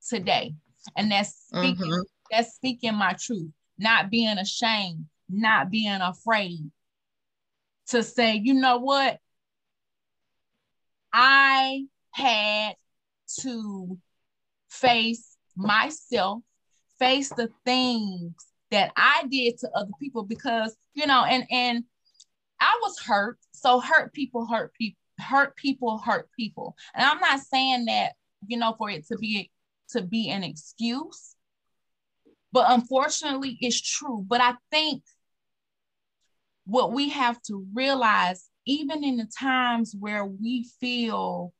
today. And that's speaking, mm-hmm. that's speaking my truth, not being ashamed, not being afraid to say, you know what, I had to face myself, face the things that I did to other people because, you know, and and I was hurt. So hurt people hurt people hurt people hurt people. And I'm not saying that, you know, for it to be to be an excuse. But unfortunately, it's true. But I think what we have to realize even in the times where we feel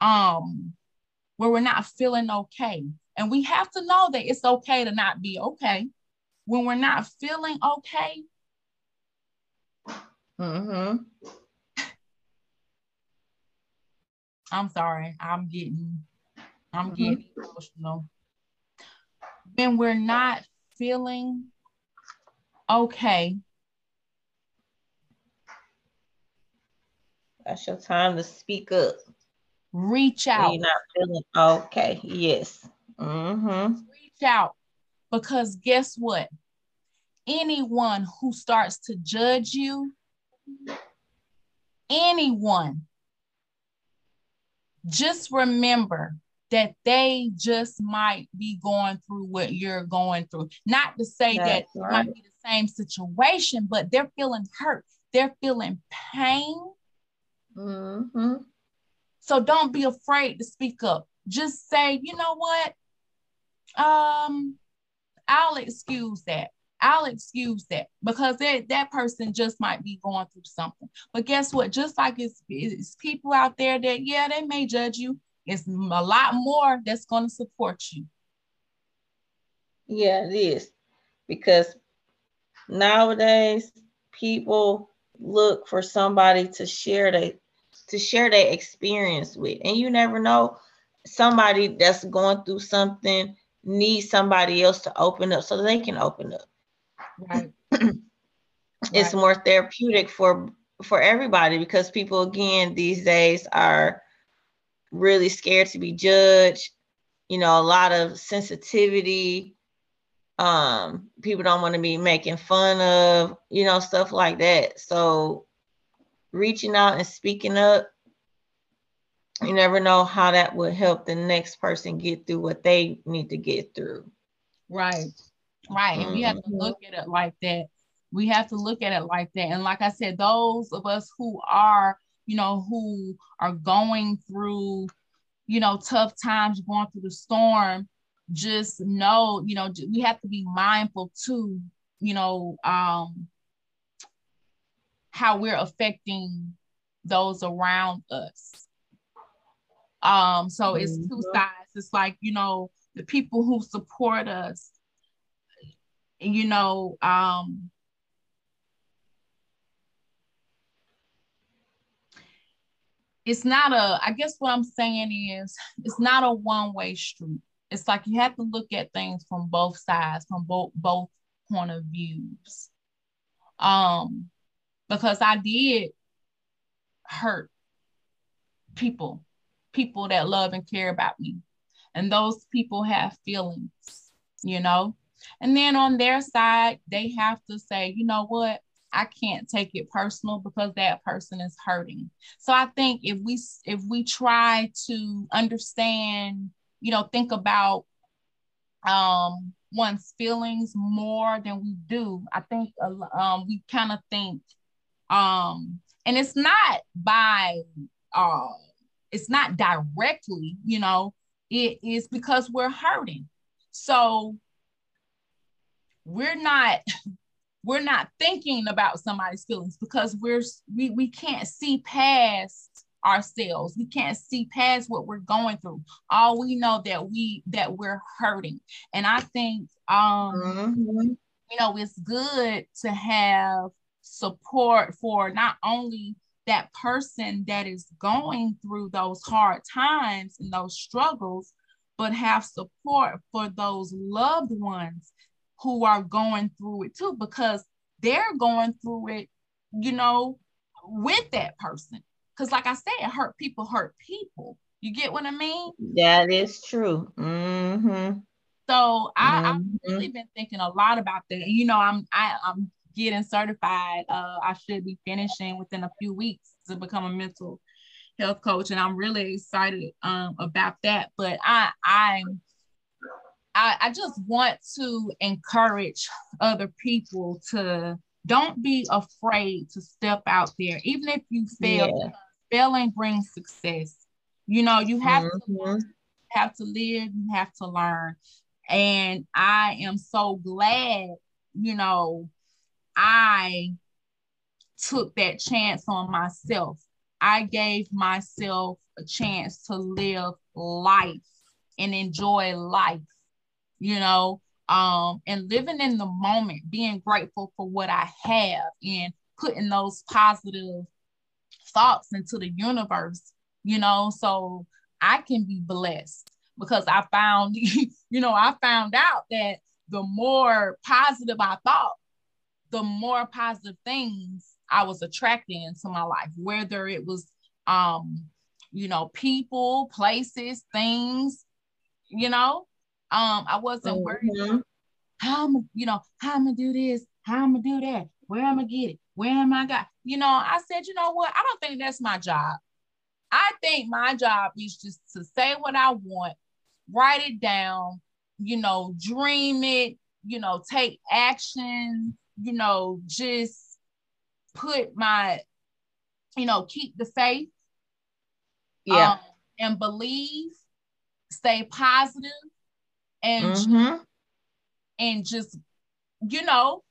um where we're not feeling okay and we have to know that it's okay to not be okay when we're not feeling okay Mm-hmm. I'm sorry. I'm getting I'm mm-hmm. getting emotional. When we're not feeling okay. That's your time to speak up. Reach out. You're not feeling okay. Yes. Mm-hmm. Reach out. Because guess what? Anyone who starts to judge you, anyone, just remember that they just might be going through what you're going through. Not to say That's that right. it might be the same situation, but they're feeling hurt. They're feeling pain. Mm-hmm. So don't be afraid to speak up. Just say, you know what? Um, I'll excuse that. I'll excuse that because that, that person just might be going through something. But guess what? Just like it's, it's people out there that, yeah, they may judge you, it's a lot more that's going to support you. Yeah, it is. Because nowadays people look for somebody to share their to share their experience with. And you never know somebody that's going through something needs somebody else to open up so they can open up. Right. it's right. more therapeutic for for everybody because people again these days are really scared to be judged you know a lot of sensitivity um people don't want to be making fun of you know stuff like that so reaching out and speaking up. You never know how that would help the next person get through what they need to get through. Right. Right. And we have to mm-hmm. look at it like that. We have to look at it like that. And like i said those of us who are you know who are going through you know tough times going through the storm just know you know we have to be mindful too you know um how we're affecting those around us. Um so it's two mm-hmm. sides. It's like you know the people who support us you know um it's not a i guess what i'm saying is it's not a one-way street. It's like you have to look at things from both sides from both both point of views. Um because i did hurt people people that love and care about me. And those people have feelings you know? And then on their side they have to say you know what? I can't take it personal because that person is hurting. So I think if we if we try to understand, you know, think about um one's feelings more than we do, I think um we kind of think um and it's not by uh it's not directly, you know, it is because we're hurting. So we're not we're not thinking about somebody's feelings because we're we, we can't see past ourselves we can't see past what we're going through all we know that we that we're hurting and i think um mm-hmm. you know it's good to have support for not only that person that is going through those hard times and those struggles but have support for those loved ones who are going through it too because they're going through it, you know, with that person. Because, like I said, hurt people hurt people. You get what I mean? That is true. Mm-hmm. So I, mm-hmm. I've really been thinking a lot about that. You know, I'm I, I'm getting certified. Uh, I should be finishing within a few weeks to become a mental health coach, and I'm really excited um, about that. But I I'm I, I just want to encourage other people to don't be afraid to step out there, even if you fail. Yeah. Failing brings success. You know, you have mm-hmm. to have to live, you have to learn. And I am so glad, you know, I took that chance on myself. I gave myself a chance to live life and enjoy life you know, um, and living in the moment, being grateful for what I have and putting those positive thoughts into the universe, you know, so I can be blessed because I found, you know, I found out that the more positive I thought, the more positive things I was attracting into my life, whether it was um, you know, people, places, things, you know. Um, I wasn't mm-hmm. worried how I'm, you know, how I'm gonna do this, how I'm gonna do that, where I'm gonna get it, where am I got, you know, I said, you know what, I don't think that's my job. I think my job is just to say what I want, write it down, you know, dream it, you know, take action, you know, just put my, you know, keep the faith. Yeah. Um, and believe, stay positive, and mm-hmm. and just, you know.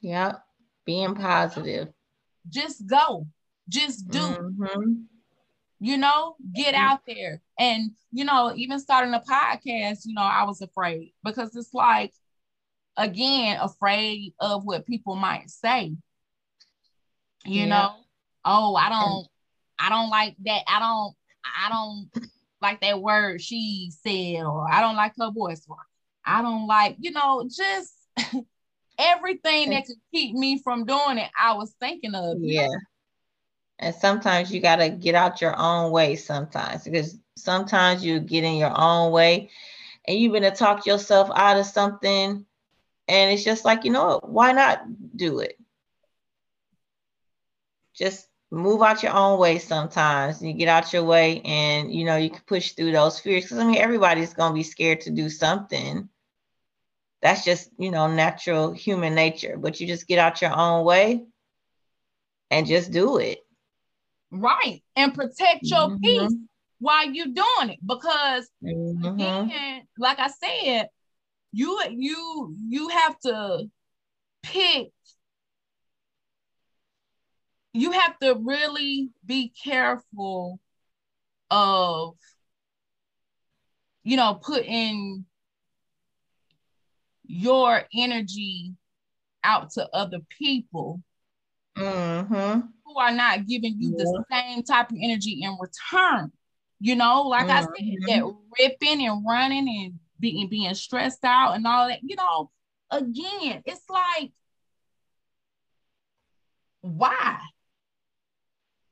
Yeah. Being positive. Just go. Just do. Mm-hmm. You know, get mm-hmm. out there. And, you know, even starting a podcast, you know, I was afraid because it's like, again, afraid of what people might say. You yeah. know, oh, I don't, I don't like that. I don't, I don't like that word she said, or I don't like her voice. Or I don't like, you know, just everything that could keep me from doing it. I was thinking of. Yeah. Know? And sometimes you got to get out your own way sometimes because sometimes you get in your own way and you've been to talk yourself out of something. And it's just like, you know, why not do it? Just move out your own way sometimes. You get out your way and, you know, you can push through those fears. Because, I mean, everybody's going to be scared to do something. That's just, you know, natural human nature. But you just get out your own way and just do it right and protect your mm-hmm. peace while you're doing it because mm-hmm. again like i said you you you have to pick you have to really be careful of you know putting your energy out to other people mm-hmm who are not giving you yeah. the same type of energy in return. You know, like mm-hmm. I said, mm-hmm. that ripping and running and being being stressed out and all that. You know, again, it's like, why?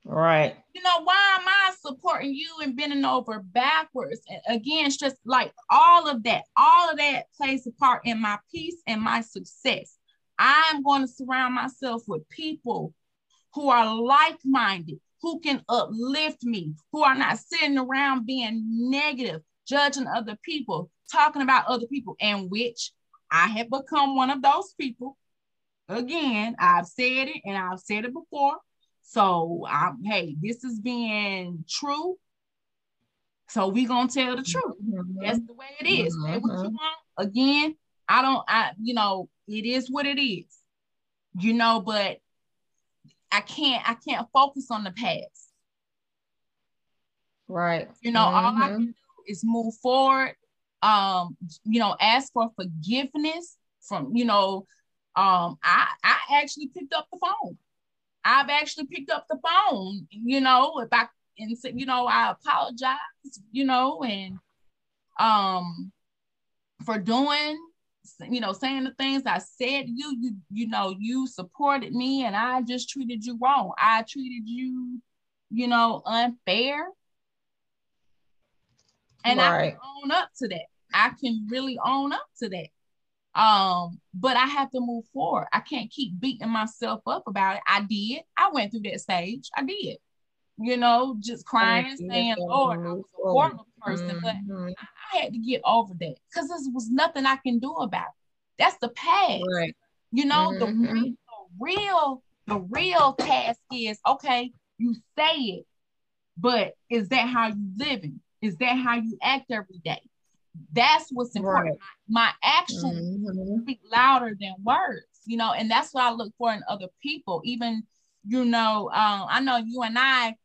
Right. You know, why am I supporting you and bending over backwards? And again, it's just like all of that, all of that plays a part in my peace and my success. I'm going to surround myself with people who are like minded, who can uplift me, who are not sitting around being negative, judging other people, talking about other people, and which I have become one of those people. Again, I've said it and I've said it before. So, um, hey, this is being true. So we gonna tell the truth. Mm-hmm. That's the way it is. Mm-hmm. What you want. Again, I don't. I you know it is what it is. You know, but I can't I can't focus on the past. Right. You know, mm-hmm. all I mm-hmm. can do is move forward. Um, you know, ask for forgiveness from, you know, um, I I actually picked up the phone. I've actually picked up the phone, you know, if I and said, you know, I apologize, you know, and um for doing you know, saying the things I said you, you, you know, you supported me and I just treated you wrong. I treated you, you know, unfair. And right. I can own up to that. I can really own up to that. Um, but I have to move forward. I can't keep beating myself up about it. I did. I went through that stage. I did. You know, just crying, and saying, Lord, I was a horrible person. Mm-hmm. But I had to get over that because there was nothing I can do about it. That's the past. Right. You know, mm-hmm. the, real, the real, the real task is okay, you say it, but is that how you living? Is that how you act every day? That's what's important. Right. My, my actions mm-hmm. speak louder than words, you know, and that's what I look for in other people. Even, you know, um, I know you and I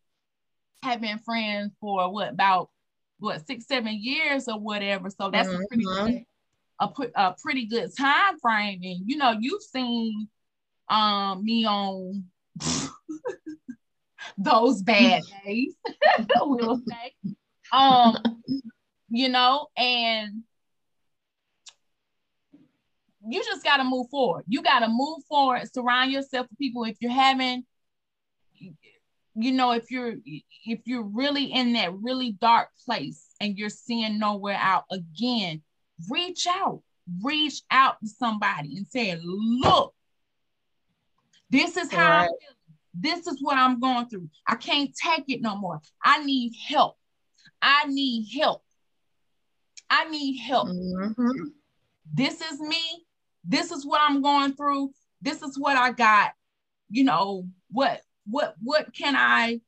have been friends for what about what six, seven years or whatever. So that's mm-hmm. a pretty mm-hmm. good, a, a pretty good time frame. And you know, you've seen um me on those bad days, we'll say. Um, you know, and you just got to move forward. You got to move forward, surround yourself with people. If you're having, you know, if you're if you're really in that really dark place and you're seeing nowhere out again, reach out, reach out to somebody and say, look, this is how right. This is what I'm going through. I can't take it no more. I need help. I need help. I need help. Mm-hmm. This is me. This is what I'm going through. This is what I got. You know, what what what can I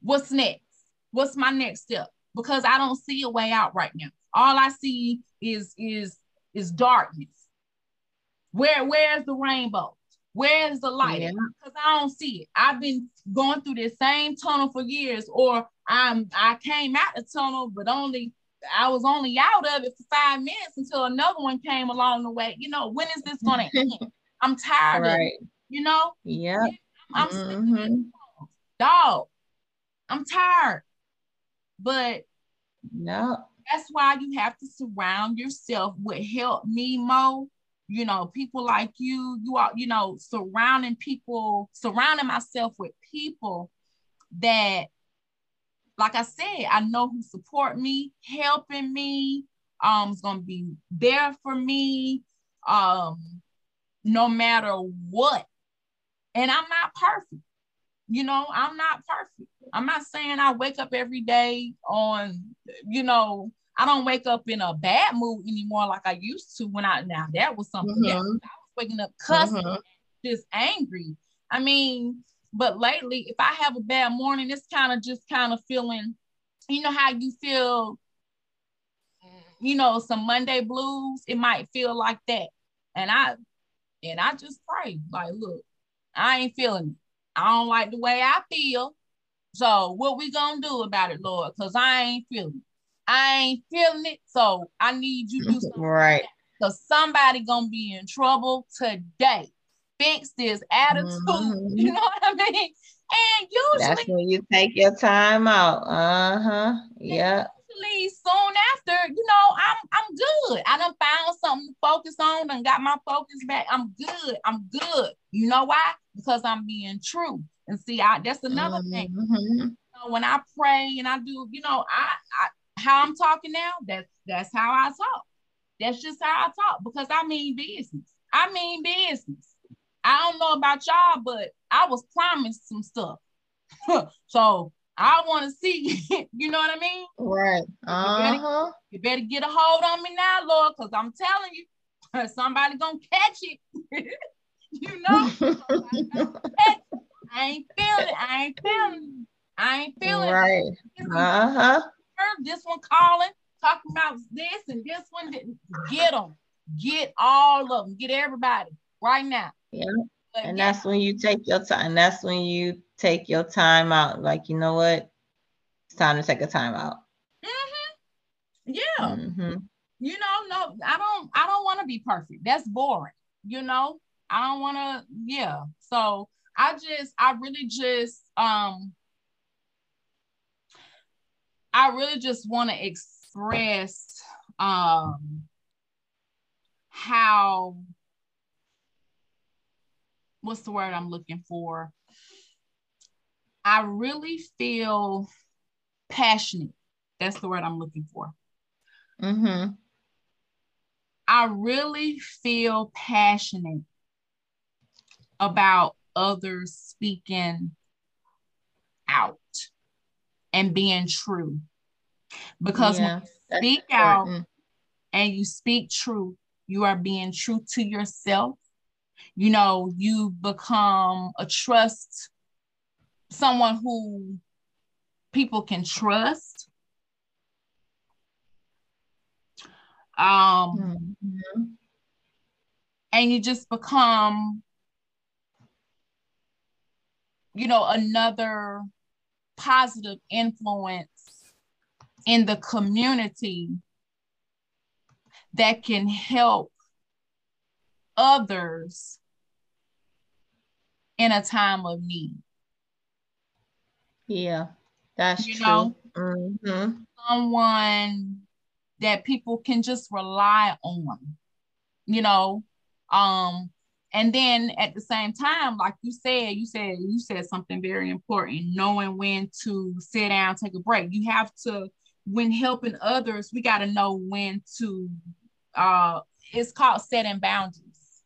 what's next? What's my next step? Because I don't see a way out right now. All I see is is is darkness. Where where's the rainbow? Where's the light? Because yeah. I don't see it. I've been going through this same tunnel for years, or I'm I came out the tunnel, but only I was only out of it for five minutes until another one came along the way. You know, when is this gonna end? I'm tired right. of it, you know? Yeah. I'm mm-hmm. dog. I'm tired. But no, that's why you have to surround yourself with help me, Mo you know, people like you, you are, you know, surrounding people, surrounding myself with people that, like I said, I know who support me, helping me, um, is gonna be there for me, um, no matter what. And I'm not perfect. You know, I'm not perfect. I'm not saying I wake up every day on, you know, I don't wake up in a bad mood anymore like I used to when I now that was something mm-hmm. I was waking up cussing, mm-hmm. just angry. I mean, but lately, if I have a bad morning, it's kind of just kind of feeling, you know, how you feel, you know, some Monday blues. It might feel like that, and I, and I just pray, like, look, I ain't feeling it. I don't like the way I feel. So what we gonna do about it, Lord? Cause I ain't feeling it. I ain't feeling it. So I need you to do something. right. Because somebody gonna be in trouble today. Fix this attitude. Mm-hmm. You know what I mean? And usually that's when you take your time out. Uh-huh. Yeah. Usually soon after, you know, I'm I'm good. I done found something to focus on and got my focus back. I'm good. I'm good. You know why? Because I'm being true. And see, I that's another mm-hmm. thing. You know, when I pray and I do, you know, I, I how I'm talking now, that's that's how I talk. That's just how I talk because I mean business. I mean business. I don't know about y'all, but I was promised some stuff. so I want to see, you know what I mean? Right. Uh-huh. You better, uh-huh. you better get a hold on me now, Lord, because I'm telling you, somebody gonna catch it. you know, I ain't feeling it. I ain't feeling it. I ain't feeling right. it. Right. Uh-huh this one calling, talking about this and this one. Didn't get them. Get all of them. Get everybody right now. Yeah. But and that's when you take your time. That's when you take your time out. Like, you know what? It's time to take a time out. Mm-hmm. Yeah. Mm-hmm. You know, no, I don't I don't want to be perfect. That's boring. You know, I don't want to, yeah. So I just, I really just um I really just want to express um, how what's the word I'm looking for? I really feel passionate. That's the word I'm looking for. Mm-hmm. I really feel passionate about others speaking out and being true. Because yeah, when you speak out and you speak truth, you are being true to yourself. You know, you become a trust, someone who people can trust. Um, mm-hmm. and you just become, you know, another positive influence in the community that can help others in a time of need. Yeah, that's you true. Know, mm-hmm. Someone that people can just rely on, you know. Um, and then at the same time, like you said, you said you said something very important, knowing when to sit down, take a break. You have to, when helping others, we got to know when to uh it's called setting boundaries.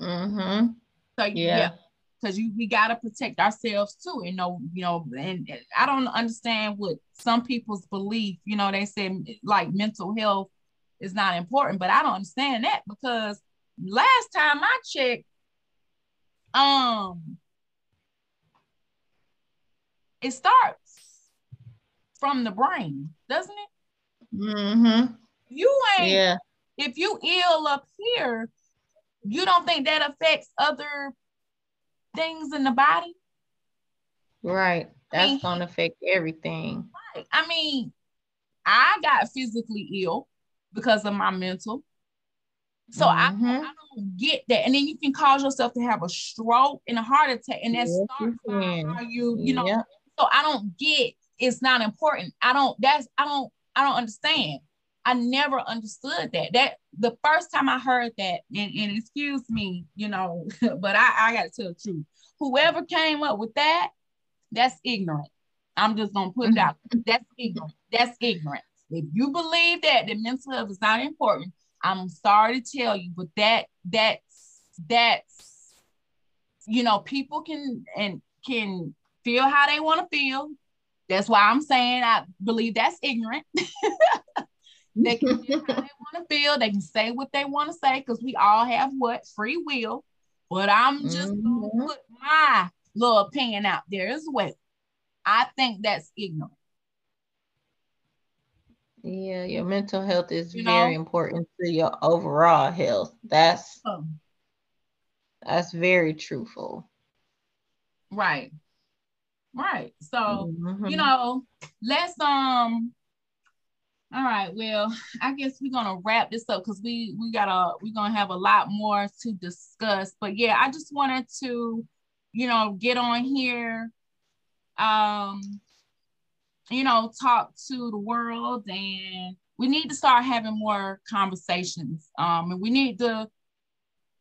Mm-hmm. So yeah. Because you we gotta protect ourselves too, and know, you know, and, and I don't understand what some people's belief, you know, they say like mental health is not important, but I don't understand that because last time I checked, um, it starts from the brain, doesn't it? Mm-hmm. You ain't yeah if you ill up here, you don't think that affects other things in the body? Right. That's I mean, gonna affect everything. Right. I mean, I got physically ill because of my mental. So mm-hmm. I, I don't get that. And then you can cause yourself to have a stroke and a heart attack. And that's yes, how you, you know. Yep. So I don't get it's not important. I don't, that's I don't, I don't understand. I never understood that. That the first time I heard that, and, and excuse me, you know, but I, I gotta tell the truth. Whoever came up with that, that's ignorant. I'm just gonna put it out. That's ignorant. That's ignorant. If you believe that the mental health is not important, I'm sorry to tell you, but that that's that's you know, people can and can feel how they want to feel. That's why I'm saying I believe that's ignorant. They can feel how they want to feel. They can say what they want to say because we all have what free will. But I'm just mm-hmm. gonna put my little opinion out there as well. I think that's ignorant. Yeah, your mental health is you very know? important to your overall health. That's oh. that's very truthful. Right. Right. So, mm-hmm. you know, let's um all right. Well, I guess we're gonna wrap this up because we we gotta we're gonna have a lot more to discuss. But yeah, I just wanted to, you know, get on here, um, you know, talk to the world, and we need to start having more conversations. Um, and we need to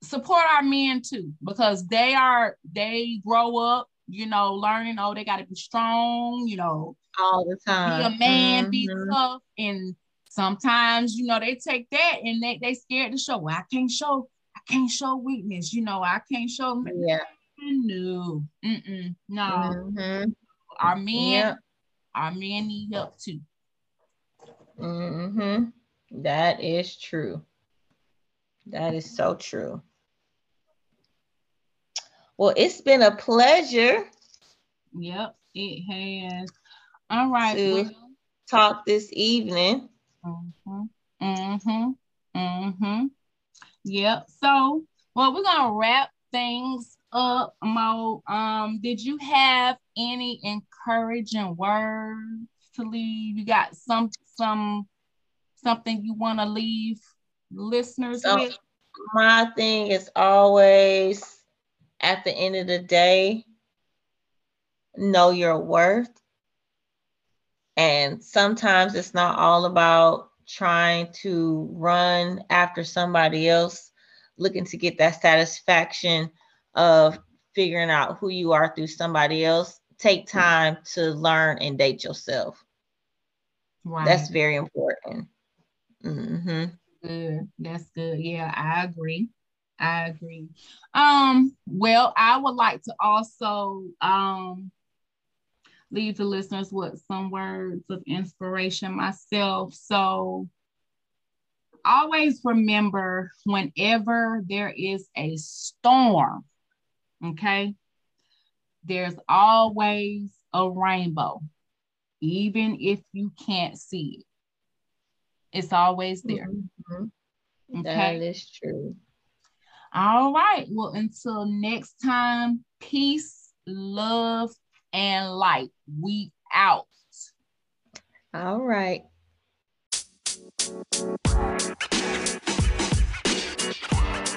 support our men too because they are they grow up, you know, learning. Oh, they got to be strong, you know all the time. Be a man, mm-hmm. be tough. And sometimes, you know, they take that and they they scared to show. Well, I can't show, I can't show weakness. You know, I can't show. Yeah. No, Mm-mm. no. Mm-hmm. Our men, yep. Our men need help too. Mm-hmm. That is true. That is so true. Well, it's been a pleasure. Yep, it has. All right. To well, talk this evening. Mm-hmm. Mm-hmm. Mm-hmm. Yep. So, well, we're gonna wrap things up, Mo. Um, did you have any encouraging words to leave? You got some some something you want to leave listeners so with? My thing is always at the end of the day, know your worth and sometimes it's not all about trying to run after somebody else, looking to get that satisfaction of figuring out who you are through somebody else. Take time to learn and date yourself. Right. That's very important. Mm-hmm. Good. That's good. Yeah, I agree. I agree. Um, well, I would like to also um leave the listeners with some words of inspiration myself. So always remember whenever there is a storm, okay, there's always a rainbow, even if you can't see it. It's always there. Mm-hmm. Okay. That is true. All right. Well, until next time, peace, love, and light. We out. All right. You